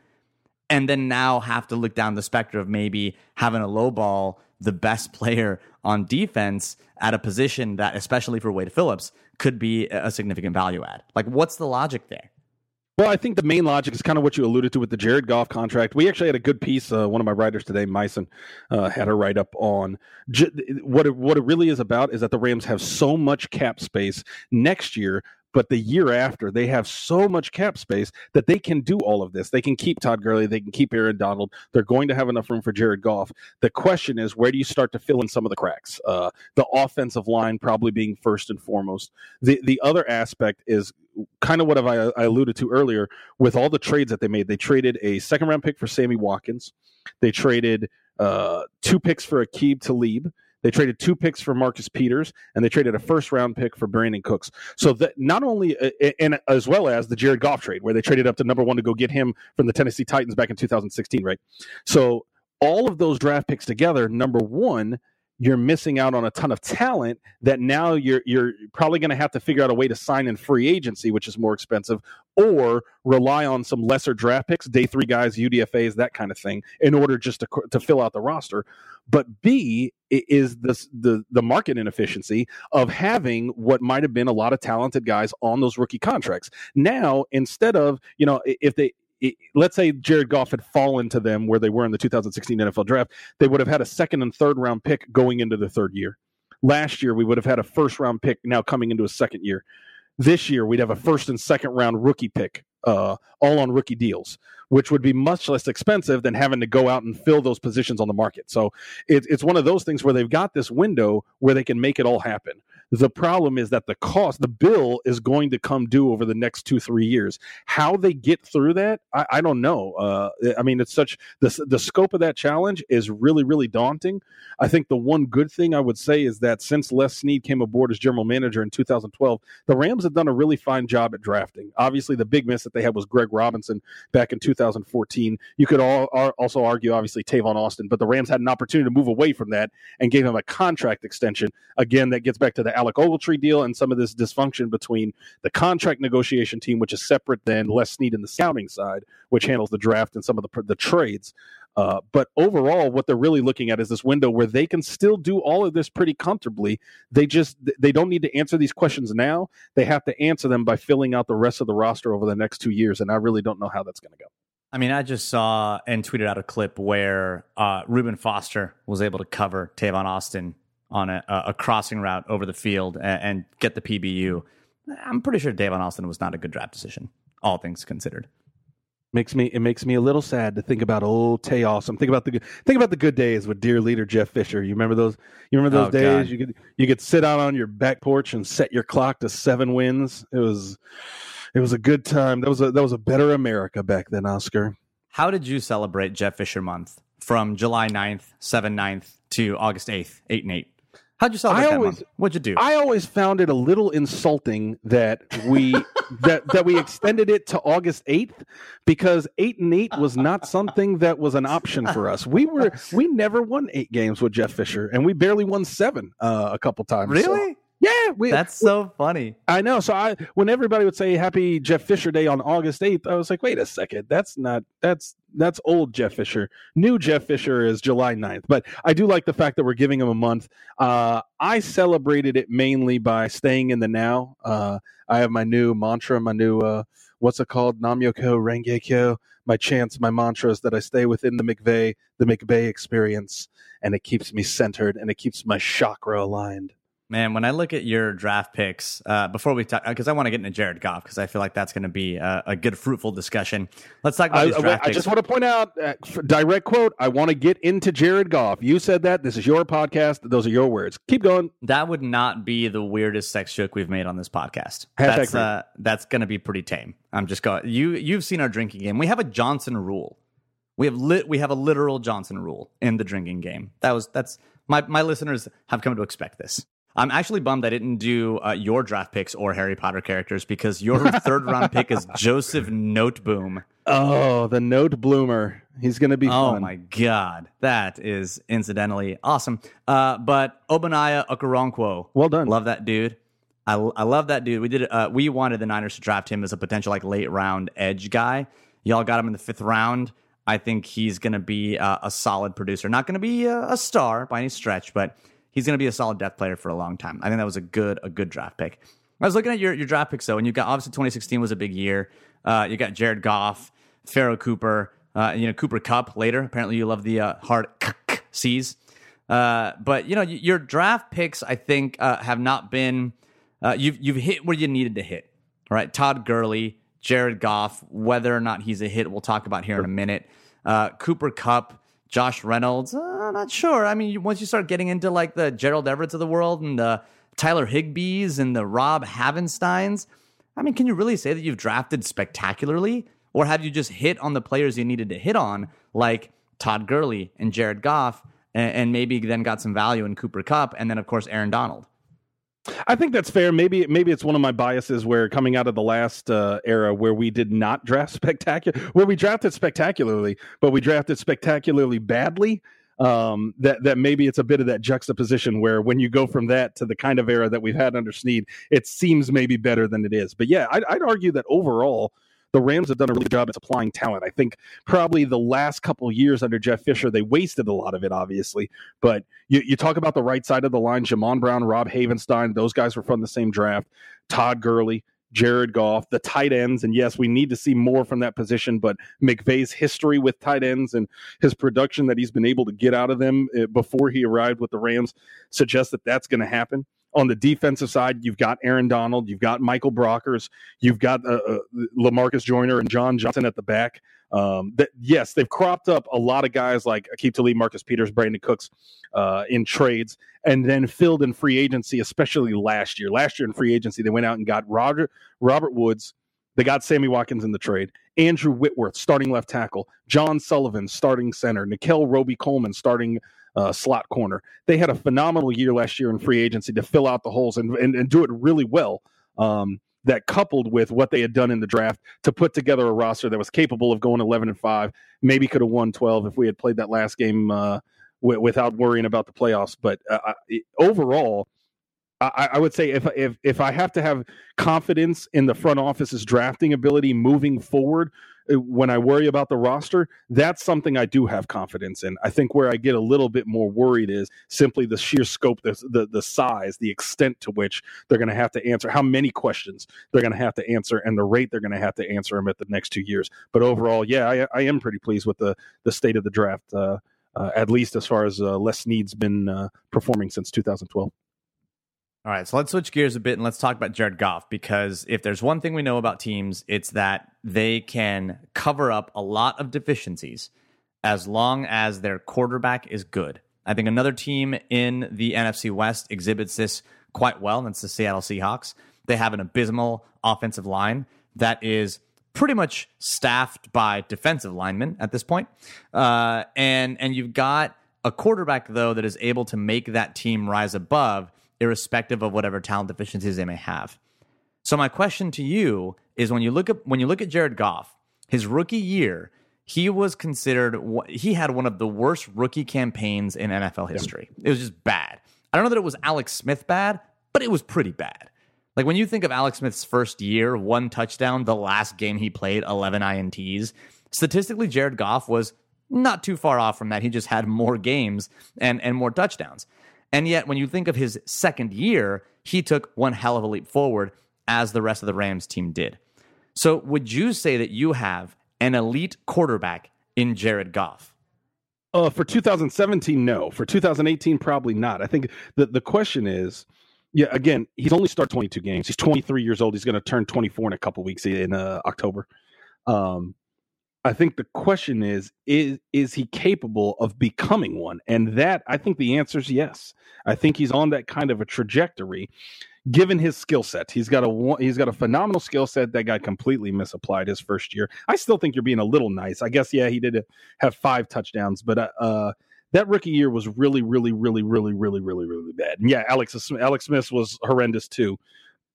and then now have to look down the specter of maybe having a low ball the best player on defense at a position that, especially for Wade Phillips, could be a significant value add. Like, what's the logic there? Well, I think the main logic is kind of what you alluded to with the Jared Goff contract. We actually had a good piece. Uh, one of my writers today, Myson, uh, had a write up on j- what it, what it really is about is that the Rams have so much cap space next year but the year after, they have so much cap space that they can do all of this. They can keep Todd Gurley. They can keep Aaron Donald. They're going to have enough room for Jared Goff. The question is, where do you start to fill in some of the cracks? Uh, the offensive line probably being first and foremost. The the other aspect is kind of what I, I alluded to earlier with all the trades that they made. They traded a second round pick for Sammy Watkins. They traded uh, two picks for Aqib Talib. They traded two picks for Marcus Peters, and they traded a first round pick for Brandin Cooks. So that not only uh, and as well as the Jared Goff trade, where they traded up to number one to go get him from the Tennessee Titans back in 2016, right? So all of those draft picks together, number one, you're missing out on a ton of talent that now you're you're probably going to have to figure out a way to sign in free agency, which is more expensive, or rely on some lesser draft picks, day three guys, UDFA's, that kind of thing, in order just to to fill out the roster. But B is this the the market inefficiency of having what might have been a lot of talented guys on those rookie contracts. Now, instead of you know if they let's say Jared Goff had fallen to them where they were in the 2016 NFL draft, they would have had a second and third round pick going into the third year. Last year, we would have had a first round pick now coming into a second year. This year, we'd have a first and second round rookie pick, uh, all on rookie deals, which would be much less expensive than having to go out and fill those positions on the market. So it, it's one of those things where they've got this window where they can make it all happen. The problem is that the cost, the bill is going to come due over the next two, three years. How they get through that, I, I don't know. Uh, I mean, it's such the, the scope of that challenge is really, really daunting. I think the one good thing I would say is that since Les Snead came aboard as general manager in 2012, the Rams have done a really fine job at drafting. Obviously, the big miss that they had was Greg Robinson back in 2014. You could all, also argue, obviously, Tavon Austin, but the Rams had an opportunity to move away from that and gave him a contract extension. Again, that gets back to the Alec Ogletree deal and some of this dysfunction between the contract negotiation team, which is separate than Les Snead in the scouting side, which handles the draft and some of the the trades. Uh, but overall, what they're really looking at is this window where they can still do all of this pretty comfortably. They just they don't need to answer these questions now. They have to answer them by filling out the rest of the roster over the next two years, and I really don't know how that's going to go. I mean, I just saw and tweeted out a clip where uh, Reuben Foster was able to cover Tavon Austin on a, a crossing route over the field and, and, get the PBU. I'm pretty sure Tavon Austin was not a good draft decision, all things considered. Makes me it makes me a little sad to think about old Tay Awesome. Think about the good think about the good days with dear leader Jeff Fisher. You remember those? You remember those oh, days? God. You could you could sit out on your back porch and set your clock to seven wins. It was it was a good time. That was a that was a better America back then, Oscar. How did you celebrate Jeff Fisher month from July 9th, 7 9th to August 8th, 8 and 8? How'd you celebrate I that always, What'd you do? I always found it a little insulting that we that that we extended it to August eighth because eight and eight was not something that was an option for us. We were we never won eight games with Jeff Fisher, and we barely won seven uh, a couple times. Really? So, Yeah, we, That's so funny. I know. So I, when everybody would say Happy Jeff Fisher Day on August eighth, I was like, wait a second, that's not that's that's old Jeff Fisher. New Jeff Fisher is July 9th. But I do like the fact that we're giving him a month. Uh, I celebrated it mainly by staying in the now. Uh, I have my new mantra, my new uh, what's it called, Nam-myoho-renge-kyo. My chants, my mantras that I stay within the McVay, the McVay experience, and it keeps me centered and it keeps my chakra aligned. Man, when I look at your draft picks, uh, before we talk, because I want to get into Jared Goff, because I feel like that's going to be a, a, good, fruitful discussion. Let's talk about I, these draft I, picks. just want to point out, uh, direct quote, I want to get into Jared Goff. You said that. This is your podcast. Those are your words. Keep going. That would not be the weirdest sex joke we've made on this podcast. Hashtag that's uh, that's going to be pretty tame. I'm just going. You you've seen our drinking game. We have a Johnson rule. We have lit. We have a literal Johnson rule in the drinking game. That was that's my my listeners have come to expect this. I'm actually bummed I didn't do uh, your draft picks or Harry Potter characters because your third round pick is Joseph Noteboom. Oh, the note bloomer. He's going to be Oh fun. my god, that is incidentally awesome. Uh, but Ogbonnia Okoronkwo, Well done. love that dude. I, I love that dude. We did. Uh, we wanted the Niners to draft him as a potential like late round edge guy. Y'all got him in the fifth round. I think he's going to be uh, a solid producer. Not going to be a, a star by any stretch, but he's going to be a solid depth player for a long time. I think that was a good a good draft pick. I was looking at your, your draft picks though, and you got obviously 2016 was a big year. Uh, you got Jared Goff, Pharoh Cooper, uh, you know Cooper Kupp later. Apparently, you love the uh, hard C's. Uh, but you know your draft picks, I think, uh, have not been. Uh, you've you've hit where you needed to hit. All right, Todd Gurley, Jared Goff. Whether or not he's a hit, we'll talk about here in a minute. Uh, Cooper Kupp, Josh Reynolds. Uh, I'm not sure. I mean, once you start getting into like the Gerald Everett's of the world and the Tyler Higbees and the Rob Havensteins, I mean, can you really say that you've drafted spectacularly, or have you just hit on the players you needed to hit on, like Todd Gurley and Jared Goff, and, and maybe then got some value in Cooper Kupp, and then of course Aaron Donald? I think that's fair. Maybe maybe it's one of my biases where coming out of the last uh, era where we did not draft spectacular, where we drafted spectacularly, but we drafted spectacularly badly. Um, that that maybe it's a bit of that juxtaposition where when you go from that to the kind of era that we've had under Snead, it seems maybe better than it is. But yeah, I'd, I'd argue that overall the Rams have done a really good job at supplying talent. I think probably the last couple years under Jeff Fisher, they wasted a lot of it, obviously. But you, you talk about the right side of the line, Jamon Brown, Rob Havenstein, those guys were from the same draft. Todd Gurley, Jared Goff, the tight ends. And yes, we need to see more from that position, but McVay's history with tight ends and his production that he's been able to get out of them uh, before he arrived with the Rams suggests that that's going to happen. On the defensive side, you've got Aaron Donald, you've got Michael Brockers, you've got uh, uh, Lamarcus Joyner and John Johnson at the back. Um, that yes, they've cropped up a lot of guys like Akeem Talib, Marcus Peters, Brandin Cooks uh, in trades, and then filled in free agency, especially last year. Last year in free agency, they went out and got Roger Robert Woods. They got Sammy Watkins in the trade. Andrew Whitworth, starting left tackle. John Sullivan, starting center. Nickell Robey-Coleman, starting uh, slot corner. They had a phenomenal year last year in free agency to fill out the holes and, and, and do it really well. Um, that coupled with what they had done in the draft to put together a roster that was capable of going 11 and 5 maybe could have won 12 if we had played that last game uh, w- without worrying about the playoffs but uh, I- overall I, I would say if if if I have to have confidence in the front office's drafting ability moving forward, uh, when I worry about the roster, that's something I do have confidence in. I think where I get a little bit more worried is simply the sheer scope, the the, the size, the extent to which they're going to have to answer, how many questions they're going to have to answer, and the rate they're going to have to answer them at the next two years. But overall, yeah, I, I am pretty pleased with the the state of the draft. Uh, uh, at least as far as uh, Les Snead's been uh, performing since 2012. All right, so let's switch gears a bit and let's talk about Jared Goff because if there's one thing we know about teams, it's that they can cover up a lot of deficiencies as long as their quarterback is good. I think another team in the NFC West exhibits this quite well, and that's the Seattle Seahawks. They have an abysmal offensive line that is pretty much staffed by defensive linemen at this point. Uh, and and you've got a quarterback though that is able to make that team rise above irrespective of whatever talent deficiencies they may have. So my question to you is when you look at when you look at Jared Goff, his rookie year, he was considered he had one of the worst rookie campaigns in NFL history. It was just bad. I don't know that it was Alex Smith bad. but it was pretty bad. Like when you think of Alex Smith's first year, one touchdown, the last game he played, 11 INTs, statistically, Jared Goff was not too far off from that. He just had more games and, and more touchdowns. And yet, when you think of his second year, he took one hell of a leap forward, as the rest of the Rams team did. So, would you say that you have an elite quarterback in Jared Goff? Uh, for 2017, no. For 2018, probably not. I think the, the question is, yeah, again, he's only started 22 games. He's 23 years old. He's going to turn 24 in a couple weeks in uh, October. Um, I think the question is is is he capable of becoming one? And that I think the answer is yes. I think he's on that kind of a trajectory given his skill set. He's got a he's got a phenomenal skill set that got completely misapplied his first year. I still think you're being a little nice. I guess yeah, he did have 5 touchdowns, but uh, uh that rookie year was really, really, really, really, really, really, really bad. And yeah, Alex Alex Smith was horrendous too.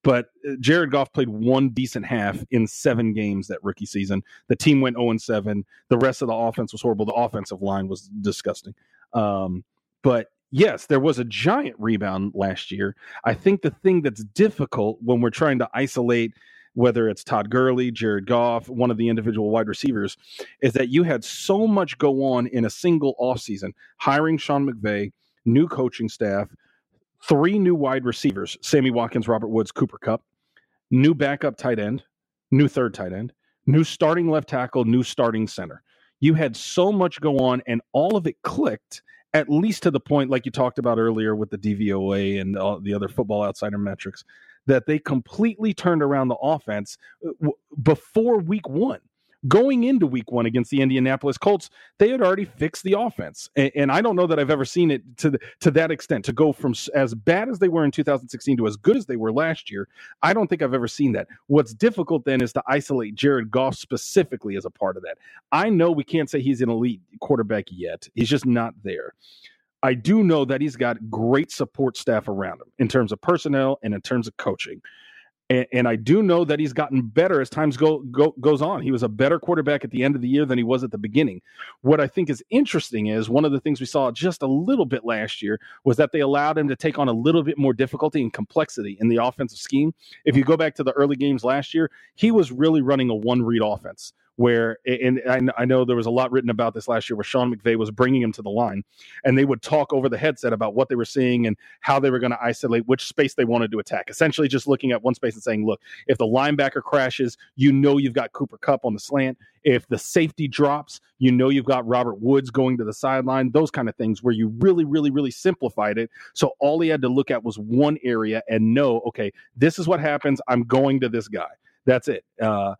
But uh, Jared Goff played one decent half in seven games that rookie season. The team went 0 7. The rest of the offense was horrible. The offensive line was disgusting. Um, but yes, there was a giant rebound last year. I think the thing that's difficult when we're trying to isolate whether it's Todd Gurley, Jared Goff, one of the individual wide receivers, is that you had so much go on in a single offseason, hiring Sean McVay, new coaching staff, three new wide receivers Sammy Watkins, Robert Woods, Cooper Kupp, new backup tight end, new third tight end, new starting left tackle, new starting center. You had so much go on, and all of it clicked, at least to the point, like you talked about earlier with the DVOA and all the other football outsider metrics, that they completely turned around the offense uh, before week one going into week one against the Indianapolis Colts, they had already fixed the offense. And, and, I don't know that I've ever seen it to the, to that extent to go from as bad as they were in 2016 to as good as they were last year. I don't think I've ever seen that. What's difficult then is to isolate Jared Goff specifically as a part of that. I know we can't say he's an elite quarterback yet. He's just not there. I do know that he's got great support staff around him in terms of personnel and in terms of coaching. And, and, I do know that he's gotten better as times go, go goes on. He was a better quarterback at the end of the year than he was at the beginning. What I think is interesting is one of the things we saw just a little bit last year was that they allowed him to take on a little bit more difficulty and complexity in the offensive scheme. If you go back to the early games last year, he was really running a one read offense where and I know there was a lot written about this last year where Sean McVay was bringing him to the line and they would talk over the headset about what they were seeing and how they were going to isolate which space they wanted to attack essentially just looking at one space and saying look if the linebacker crashes you know you've got Cooper Kupp on the slant. If the safety drops you know you've got Robert Woods going to the sideline those kind of things where you really really really simplified it. So all he had to look at was one area and know okay this is what happens. I'm going to this guy. That's it. Uh,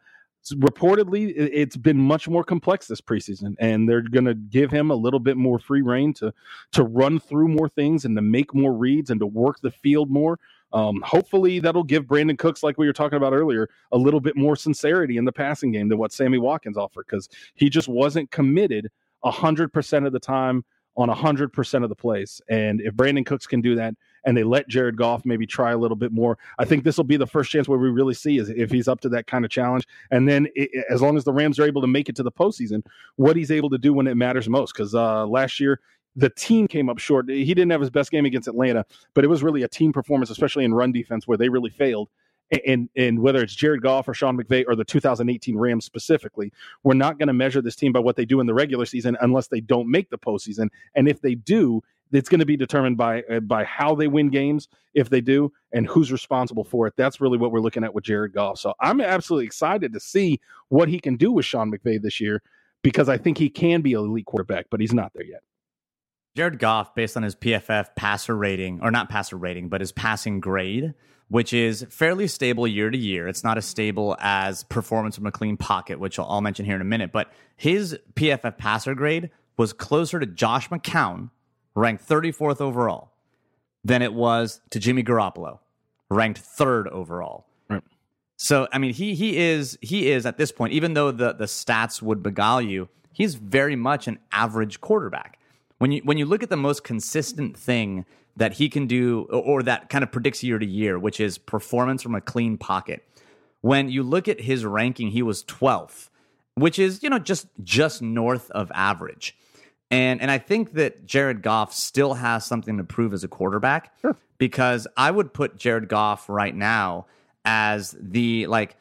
reportedly it's been much more complex this preseason and they're going to give him a little bit more free reign to to run through more things and to make more reads and to work the field more um, hopefully that'll give brandin Cooks, like we were talking about earlier, a little bit more sincerity in the passing game than what Sammy Watkins offered because he just wasn't committed hundred percent of the time on 100% of the plays. And if brandin Cooks can do that and they let Jared Goff maybe try a little bit more, I think this will be the first chance where we really see is if he's up to that kind of challenge. And then it, as long as the Rams are able to make it to the postseason, what he's able to do when it matters most. Because uh, last year, the team came up short. He didn't have his best game against Atlanta, but it was really a team performance, especially in run defense, where they really failed and and whether it's Jared Goff or Sean McVay or the 2018 Rams specifically, we're not going to measure this team by what they do in the regular season unless they don't make the postseason. And if they do, it's going to be determined by uh, by how they win games if they do and who's responsible for it. That's really what we're looking at with Jared Goff. So I'm absolutely excited to see what he can do with Sean McVay this year because I think he can be a elite quarterback, but he's not there yet. Jared Goff, based on his PFF passer rating, or not passer rating, but his passing grade, which is fairly stable year to year. It's not as stable as performance from a clean pocket, which I'll, I'll mention here in a minute. But his PFF passer grade was closer to Josh McCown, ranked 34th overall, than it was to Jimmy Garoppolo, ranked third overall. Right. So I mean, he he is he is at this point, even though the the stats would beguile you, he's very much an average quarterback. When you when you look at the most consistent thing that he can do or that kind of predicts year to year, which is performance from a clean pocket. When you look at his ranking, he was 12th, which is, you know, just just north of average. And and I think that Jared Goff still has something to prove as a quarterback Sure. because I would put Jared Goff right now as the like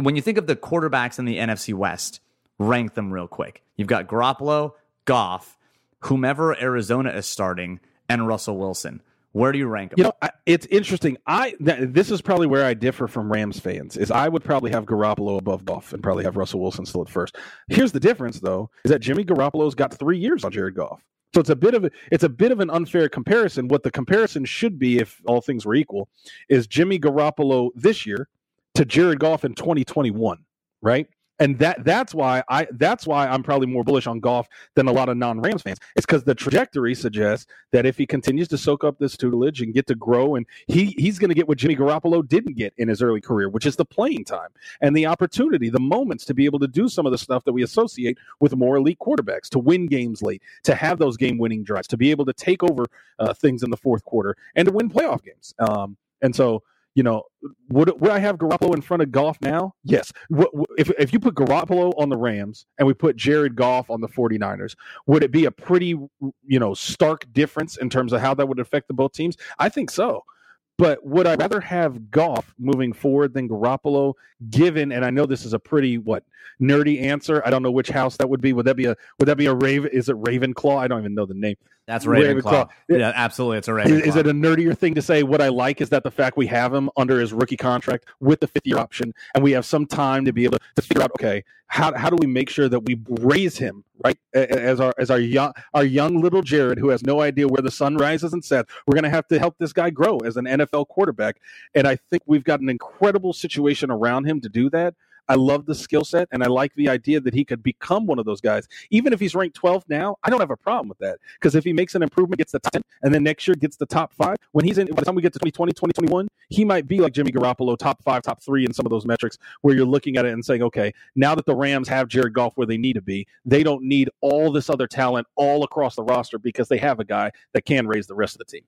when you think of the quarterbacks in the NFC West, rank them real quick. You've got Garoppolo, Goff, whomever Arizona is starting, and Russell Wilson. Where do you rank them? You know, I, it's interesting. I th- this is probably where I differ from Rams fans. Is I would probably have Garoppolo above Goff and probably have Russell Wilson still at first. Here's the difference, though, is that Jimmy Garoppolo's got three years on Jared Goff. So it's a bit of a, it's a bit of an unfair comparison. What the comparison should be, if all things were equal, is Jimmy Garoppolo this year to Jared Goff in 2021, right? And that that's why I that's why I'm probably more bullish on Goff than a lot of non-Rams fans. It's because the trajectory suggests that if he continues to soak up this tutelage and get to grow, and he he's going to get what Jimmy Garoppolo didn't get in his early career, which is the playing time and the opportunity, the moments to be able to do some of the stuff that we associate with more elite quarterbacks, to win games late, to have those game-winning drives, to be able to take over uh, things in the fourth quarter, and to win playoff games. Um, and so you know, would would I have Garoppolo in front of Goff now? Yes. What, if if you put Garoppolo on the Rams and we put Jared Goff on the 49ers, would it be a pretty, you know, stark difference in terms of how that would affect the both teams? I think so. But would I rather have Goff moving forward than Garoppolo? Given, and I know this is a pretty what nerdy answer. I don't know which house that would be. Would that be a would that be a Raven? Is it Ravenclaw? I don't even know the name. That's Ravenclaw. Ravenclaw. Yeah, absolutely. It's a Ravenclaw. Is, is it a nerdier thing to say? What I like is that the fact we have him under his rookie contract with the fifth year option, and we have some time to be able to figure out, okay, how, how do we make sure that we raise him right as our as our young our young little Jared who has no idea where the sun rises and sets. We're going to have to help this guy grow as an NFL quarterback, and I think we've got an incredible situation around him to do that. I love the skill set, and I like the idea that he could become one of those guys. Even if he's ranked 12th now, I don't have a problem with that because if he makes an improvement, gets the top 10, and then next year gets the top five, when he's in, by the time we get to 2020, 2021, he might be like Jimmy Garoppolo, top five, top three in some of those metrics where you're looking at it and saying, okay, now that the Rams have Jared Goff where they need to be, they don't need all this other talent all across the roster because they have a guy that can raise the rest of the team.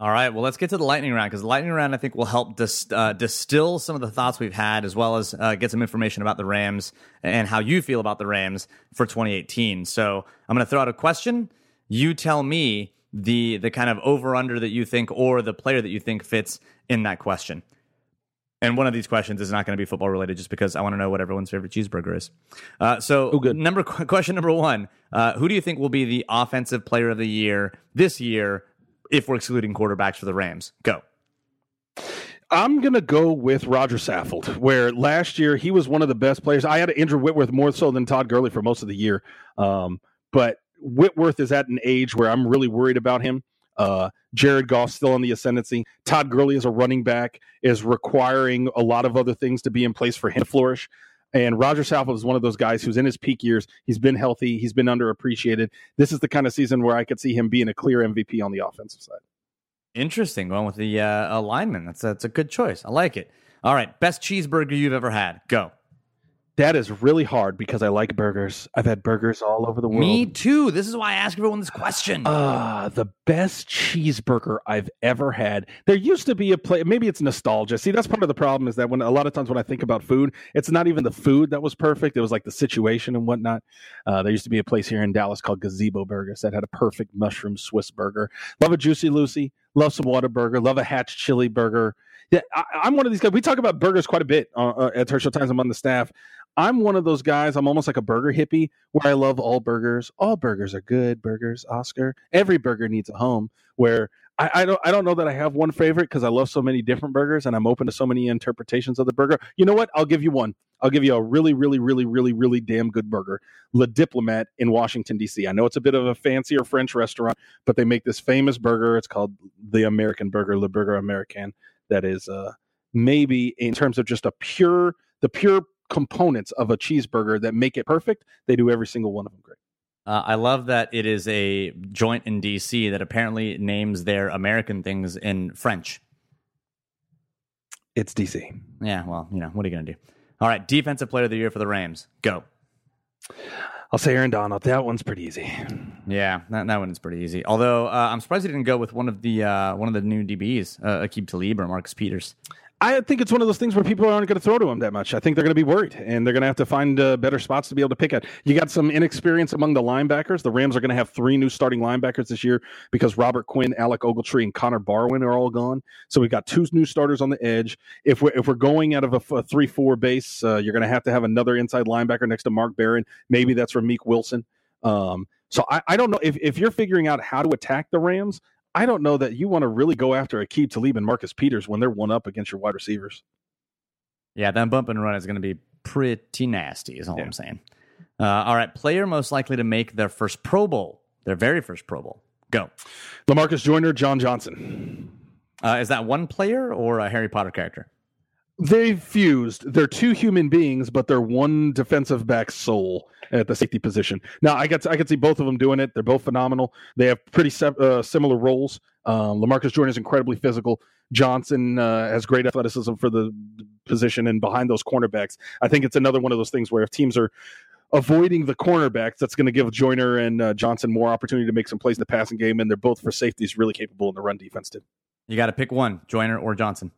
All right, well, let's get to the lightning round because the lightning round, I think, will help dis- uh, distill some of the thoughts we've had, as well as uh, get some information about the Rams and how you feel about the Rams for 2018. So I'm going to throw out a question. You tell me the the kind of over under that you think, or the player that you think fits in that question. And one of these questions is not going to be football related, just because I want to know what everyone's favorite cheeseburger is. Uh, so, Oh, good. number question number one: uh, Who do you think will be the offensive player of the year this year? If we're excluding quarterbacks for the Rams, go. I'm going to go with Roger Saffold, where last year he was one of the best players. I had Andrew Whitworth more so than Todd Gurley for most of the year. Um, but Whitworth is at an age where I'm really worried about him. Uh, Jared Goff still on the ascendancy. Todd Gurley as a running back is requiring a lot of other things to be in place for him to flourish. And Roger Saffold is one of those guys who's in his peak years. He's been healthy. He's been underappreciated. This is the kind of season where I could see him being a clear MVP on the offensive side. Interesting. Going with the uh, alignment. That's that's a good choice. I like it. All right, best cheeseburger you've ever had. Go. That is really hard because I like burgers. I've had burgers all over the world. Me too. This is why I ask everyone this question. Ah, the best cheeseburger I've ever had. There used to be a place. Maybe it's nostalgia. See, that's part of the problem is that when a lot of times when I think about food, it's not even the food that was perfect. It was like the situation and whatnot. Uh, there used to be a place here in Dallas called Gazebo Burgers that had a perfect mushroom Swiss burger. Love a juicy Lucy. Love some Whataburger. Love a Hatch chili burger. Yeah, I, I'm one of these guys. We talk about burgers quite a bit uh, uh, at Turf Show Times. I'm on the staff. I'm one of those guys. I'm almost like a burger hippie where I love all burgers. All burgers are good burgers, Oscar. Every burger needs a home. Where I, I don't I don't know that I have one favorite because I love so many different burgers and I'm open to so many interpretations of the burger. You know what? I'll give you one. I'll give you a really, really, really, really, really damn good burger. Le Diplomate in Washington, D.C. I know it's a bit of a fancier French restaurant, but they make this famous burger. It's called the American Burger, Le Burger American. That is uh, maybe in terms of just a pure, the pure components of a cheeseburger that make it perfect. They do every single one of them great. Uh, I love that it is a joint in DC that apparently names their American things in French. It's DC. Yeah, well, you know, what are you going to do? All right, defensive player of the year for the Rams. Go. I'll say Aaron Donald. That one's pretty easy. Yeah, that, that one is pretty easy. Although uh, I'm surprised he didn't go with one of the uh, one of the new DBs, uh, Aqib Talib or Marcus Peters. I think it's one of those things where people aren't going to throw to him that much. I think they're going to be worried, and they're going to have to find uh, better spots to be able to pick at. You got some inexperience among the linebackers. The Rams are going to have three new starting linebackers this year because Robert Quinn, Alec Ogletree, and Connor Barwin are all gone. So we've got two new starters on the edge. If we're if we're going out of a, a three four base, uh, you're going to have to have another inside linebacker next to Mark Barron. Maybe that's Ramik Wilson. Um, so I, I don't know if, if you're figuring out how to attack the Rams. I don't know that you want to really go after Aqib Talib and Marcus Peters when they're one up against your wide receivers. Yeah, that bump and run is going to be pretty nasty, is all yeah. I'm saying. Uh, all right, player most likely to make their first Pro Bowl, their very first Pro Bowl. Go. Lamarcus Joyner, John Johnson. Uh, is that one player or a Harry Potter character? They've fused. They're two human beings, but they're one defensive back soul at the safety position. Now, I got I can see both of them doing it. They're both phenomenal. They have pretty se- uh, similar roles. Um, Lamarcus Joyner is incredibly physical. Johnson uh, has great athleticism for the position and behind those cornerbacks. I think it's another one of those things where if teams are avoiding the cornerbacks, that's going to give Joyner and uh, Johnson more opportunity to make some plays in the passing game, and they're both for safeties really capable in the run defense too. You got to pick one, Joyner or Johnson.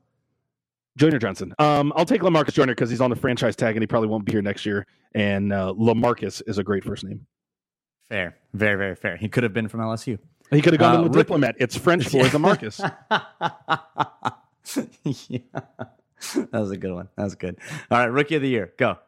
Joyner Johnson. Um, I'll take Lamarcus Joyner because he's on the franchise tag and he probably won't be here next year. And uh, Lamarcus is a great first name. Fair, very, very fair. He could have been from LSU. He could have gone uh, to the diplomat. It's French for the Marcus. yeah. That was a good one. That was good. All right, rookie of the year, go.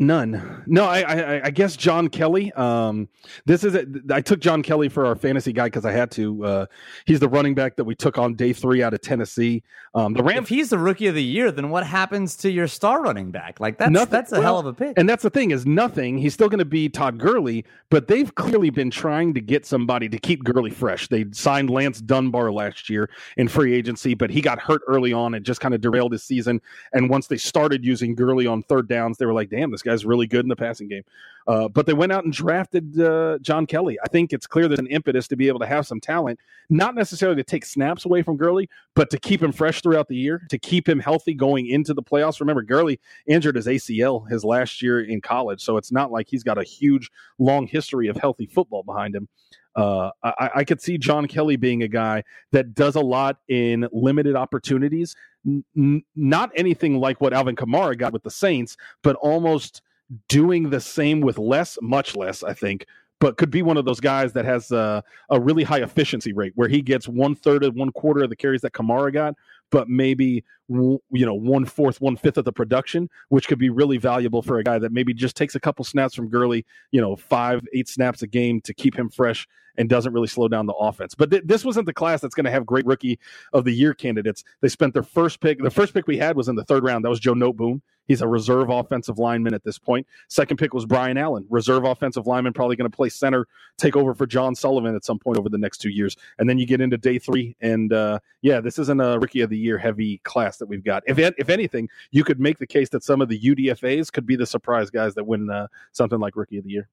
None. No, I, I, I guess John Kelly. Um, this is it. I took John Kelly for our fantasy guy because I had to. Uh, he's the running back that we took on day three out of Tennessee. Um, the Rams. If he's the rookie of the year, then what happens to your star running back? Like that's nothing, that's a well, hell of a pick. And that's the thing is nothing. He's still going to be Todd Gurley, but they've clearly been trying to get somebody to keep Gurley fresh. They signed Lance Dunbar last year in free agency, but he got hurt early on and just kind of derailed his season. And once they started using Gurley on third downs, they were like, "Damn, this guy's really good in the passing game." Uh, but they went out and drafted uh, John Kelly. I think it's clear there's an impetus to be able to have some talent, not necessarily to take snaps away from Gurley, but to keep him fresh throughout the year, to keep him healthy going into the playoffs. Remember, Gurley injured his ACL his last year in college, so it's not like he's got a huge, long history of healthy football behind him. Uh, I, I, could see John Kelly being a guy that does a lot in limited opportunities. N- not anything like what Alvin Kamara got with the Saints, but almost doing the same with less, much less, I think, but could be one of those guys that has a, a really high efficiency rate where he gets one third of one quarter of the carries that Kamara got, but maybe you know one fourth, one fifth of the production, which could be really valuable for a guy that maybe just takes a couple snaps from Gurley, you know, five, eight snaps a game to keep him fresh and doesn't really slow down the offense. But th- this wasn't the class that's going to have great rookie of the year candidates. They spent their first pick. The first pick we had was in the third round. That was Joe Noteboom. He's a reserve offensive lineman at this point. Second pick was Brian Allen, reserve offensive lineman, probably going to play center, take over for John Sullivan at some point over the next two years. And then you get into day three, and uh, yeah, this isn't a rookie of the year heavy class that we've got. If if anything, you could make the case that some of the UDFA's could be the surprise guys that win uh, something like rookie of the year.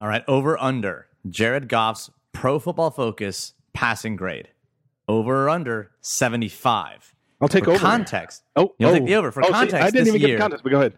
All right, over under Jared Goff's Pro Football Focus passing grade. Over or under 75. I'll take for over. Context. Oh, You'll oh. take the over. For oh, context, see, I didn't even year, give context, but go ahead.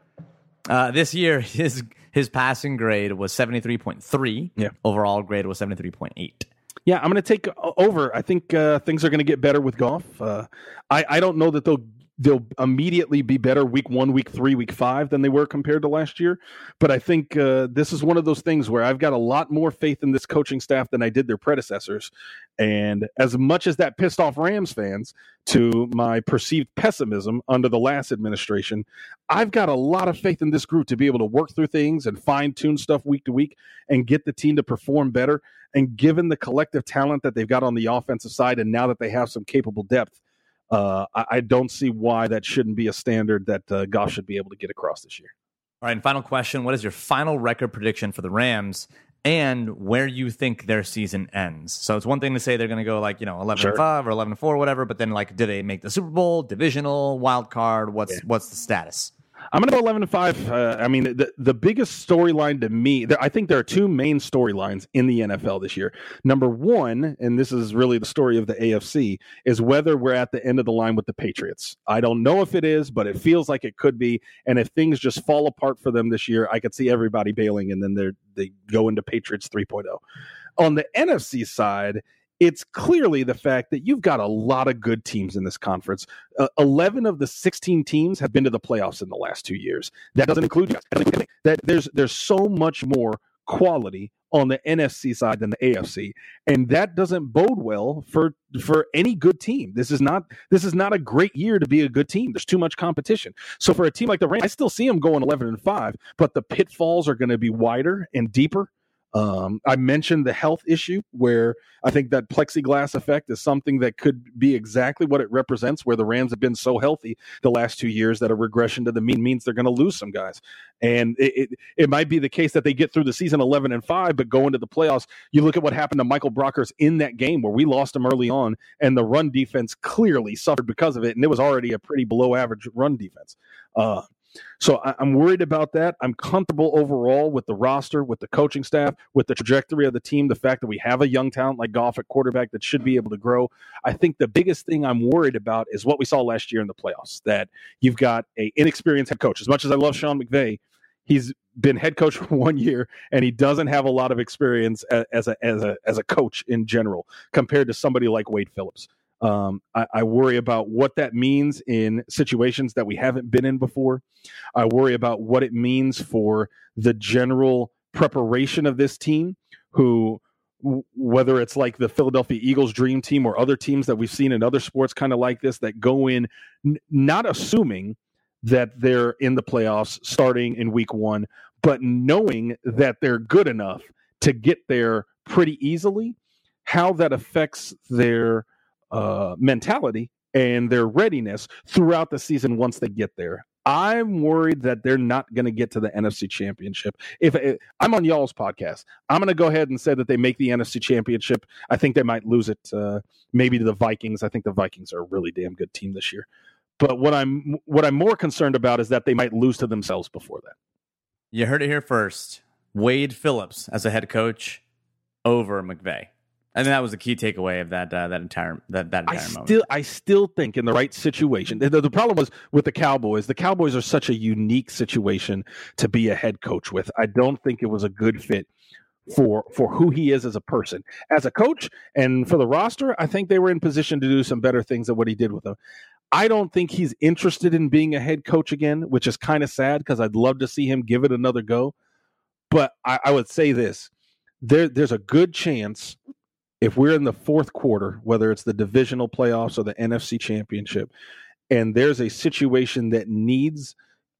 Uh, this year, his his passing grade was 73.3. Yeah. Overall grade was 73.8. Yeah, I'm going to take over. I think uh, things are going to get better with Goff. Uh, I, I don't know that they'll they'll immediately be better week one, week three, week five than they were compared to last year. But I think uh, this is one of those things where I've got a lot more faith in this coaching staff than I did their predecessors. And as much as that pissed off Rams fans to my perceived pessimism under the last administration, I've got a lot of faith in this group to be able to work through things and fine tune stuff week to week and get the team to perform better. And given the collective talent that they've got on the offensive side, and now that they have some capable depth, uh, I, I, don't see why that shouldn't be a standard that uh, Goff should be able to get across this year. All right, and final question: What is your final record prediction for the Rams, and where you think their season ends? So it's one thing to say they're going to go like you know eleven sure. five or eleven four, or whatever, but then like, do they make the Super Bowl, divisional, wild card? What's yeah. what's the status? I'm going to go 11 and 5. Uh, I mean, the, the biggest storyline to me, there, I think there are two main storylines in the NFL this year. Number one, and this is really the story of the AFC, is whether we're at the end of the line with the Patriots. I don't know if it is, but it feels like it could be. And if things just fall apart for them this year, I could see everybody bailing and then they they go into Patriots 3.0. On the NFC side, it's clearly the fact that you've got a lot of good teams in this conference. Uh, 11 of the 16 teams have been to the playoffs in the last two years. That doesn't include you. That there's there's so much more quality on the NFC side than the AFC, and that doesn't bode well for for any good team. This is not this is not a great year to be a good team. There's too much competition. So for a team like the Rams, I still see them going 11 and five, but the pitfalls are going to be wider and deeper um, I mentioned the health issue where I think that plexiglass effect is something that could be exactly what it represents, where the Rams have been so healthy the last two years that a regression to the mean means they're going to lose some guys. And it, it, it, might be the case that they get through the season 11 and 5, but go into the playoffs. You look at what happened to Michael Brockers in that game where we lost him early on, and the run defense clearly suffered because of it. And it was already a pretty below average run defense. Uh, so I, am worried about that. I'm comfortable overall with the roster, with the coaching staff, with the trajectory of the team, the fact that we have a young talent like Goff at quarterback that should be able to grow. I think the biggest thing I'm worried about is what we saw last year in the playoffs, that you've got a inexperienced head coach. As much as I love Sean McVay, he's been head coach for one year and he doesn't have a lot of experience as a as a as a coach in general compared to somebody like Wade Phillips. Um, I, I, worry about what that means in situations that we haven't been in before. I worry about what it means for the general preparation of this team, who, whether it's like the Philadelphia Eagles dream team or other teams that we've seen in other sports, kind of like this, that go in n- not assuming that they're in the playoffs starting in week one, but knowing that they're good enough to get there pretty easily, how that affects their uh, mentality and their readiness throughout the season once they get there. I'm worried that they're not going to get to the NFC Championship. If, if I'm on y'all's podcast, I'm going to go ahead and say that they make the NFC Championship. I think they might lose it, uh, maybe to the Vikings. I think the Vikings are a really damn good team this year. But what I'm what I'm more concerned about is that they might lose to themselves before that. You heard it here first. Wade Phillips as a head coach over McVay. I think that was the key takeaway of that uh, that entire that that entire I moment. still I still think in the right situation. The, the, problem was with the Cowboys. The Cowboys are such a unique situation to be a head coach with. I don't think it was a good fit for for who he is as a person, as a coach, and for the roster. I think they were in position to do some better things than what he did with them. I don't think he's interested in being a head coach again, which is kind of sad because I'd love to see him give it another go. But I, I would say this: there there's a good chance if we're in the fourth quarter, whether it's the divisional playoffs or the NFC championship, and there's a situation that needs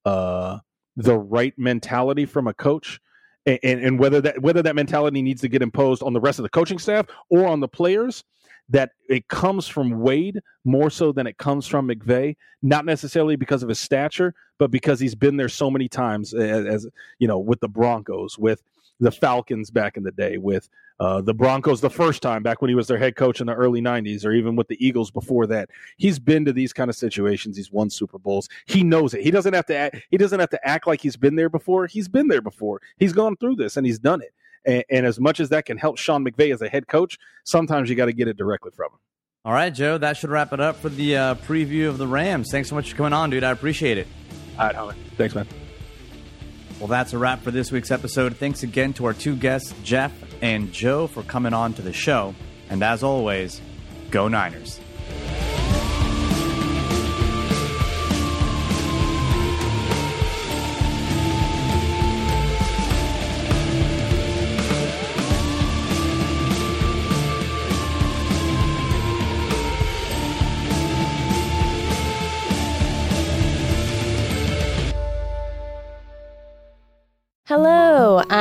uh, the right mentality from a coach, and, and whether that whether that mentality needs to get imposed on the rest of the coaching staff or on the players, that it comes from Wade more so than it comes from McVay, not necessarily because of his stature, but because he's been there so many times as, as you know, with the Broncos, with the Falcons back in the day, with uh, the Broncos the first time back when he was their head coach in the early 90s, or even with the Eagles before that. He's been to these kind of situations. He's won Super Bowls. He knows it. He doesn't have to act, he doesn't have to act like he's been there before. He's been there before. He's gone through this and he's done it. And, and as much as that can help Sean McVay as a head coach, sometimes you got to get it directly from him. All right, Joe, that should wrap it up for the uh, preview of the Rams. Thanks so much for coming on, dude. I appreciate it. All right, Homer. Thanks, man. Well, that's a wrap for this week's episode. Thanks again to our two guests, Jeff and Joe, for coming on to the show. And as always, go Niners.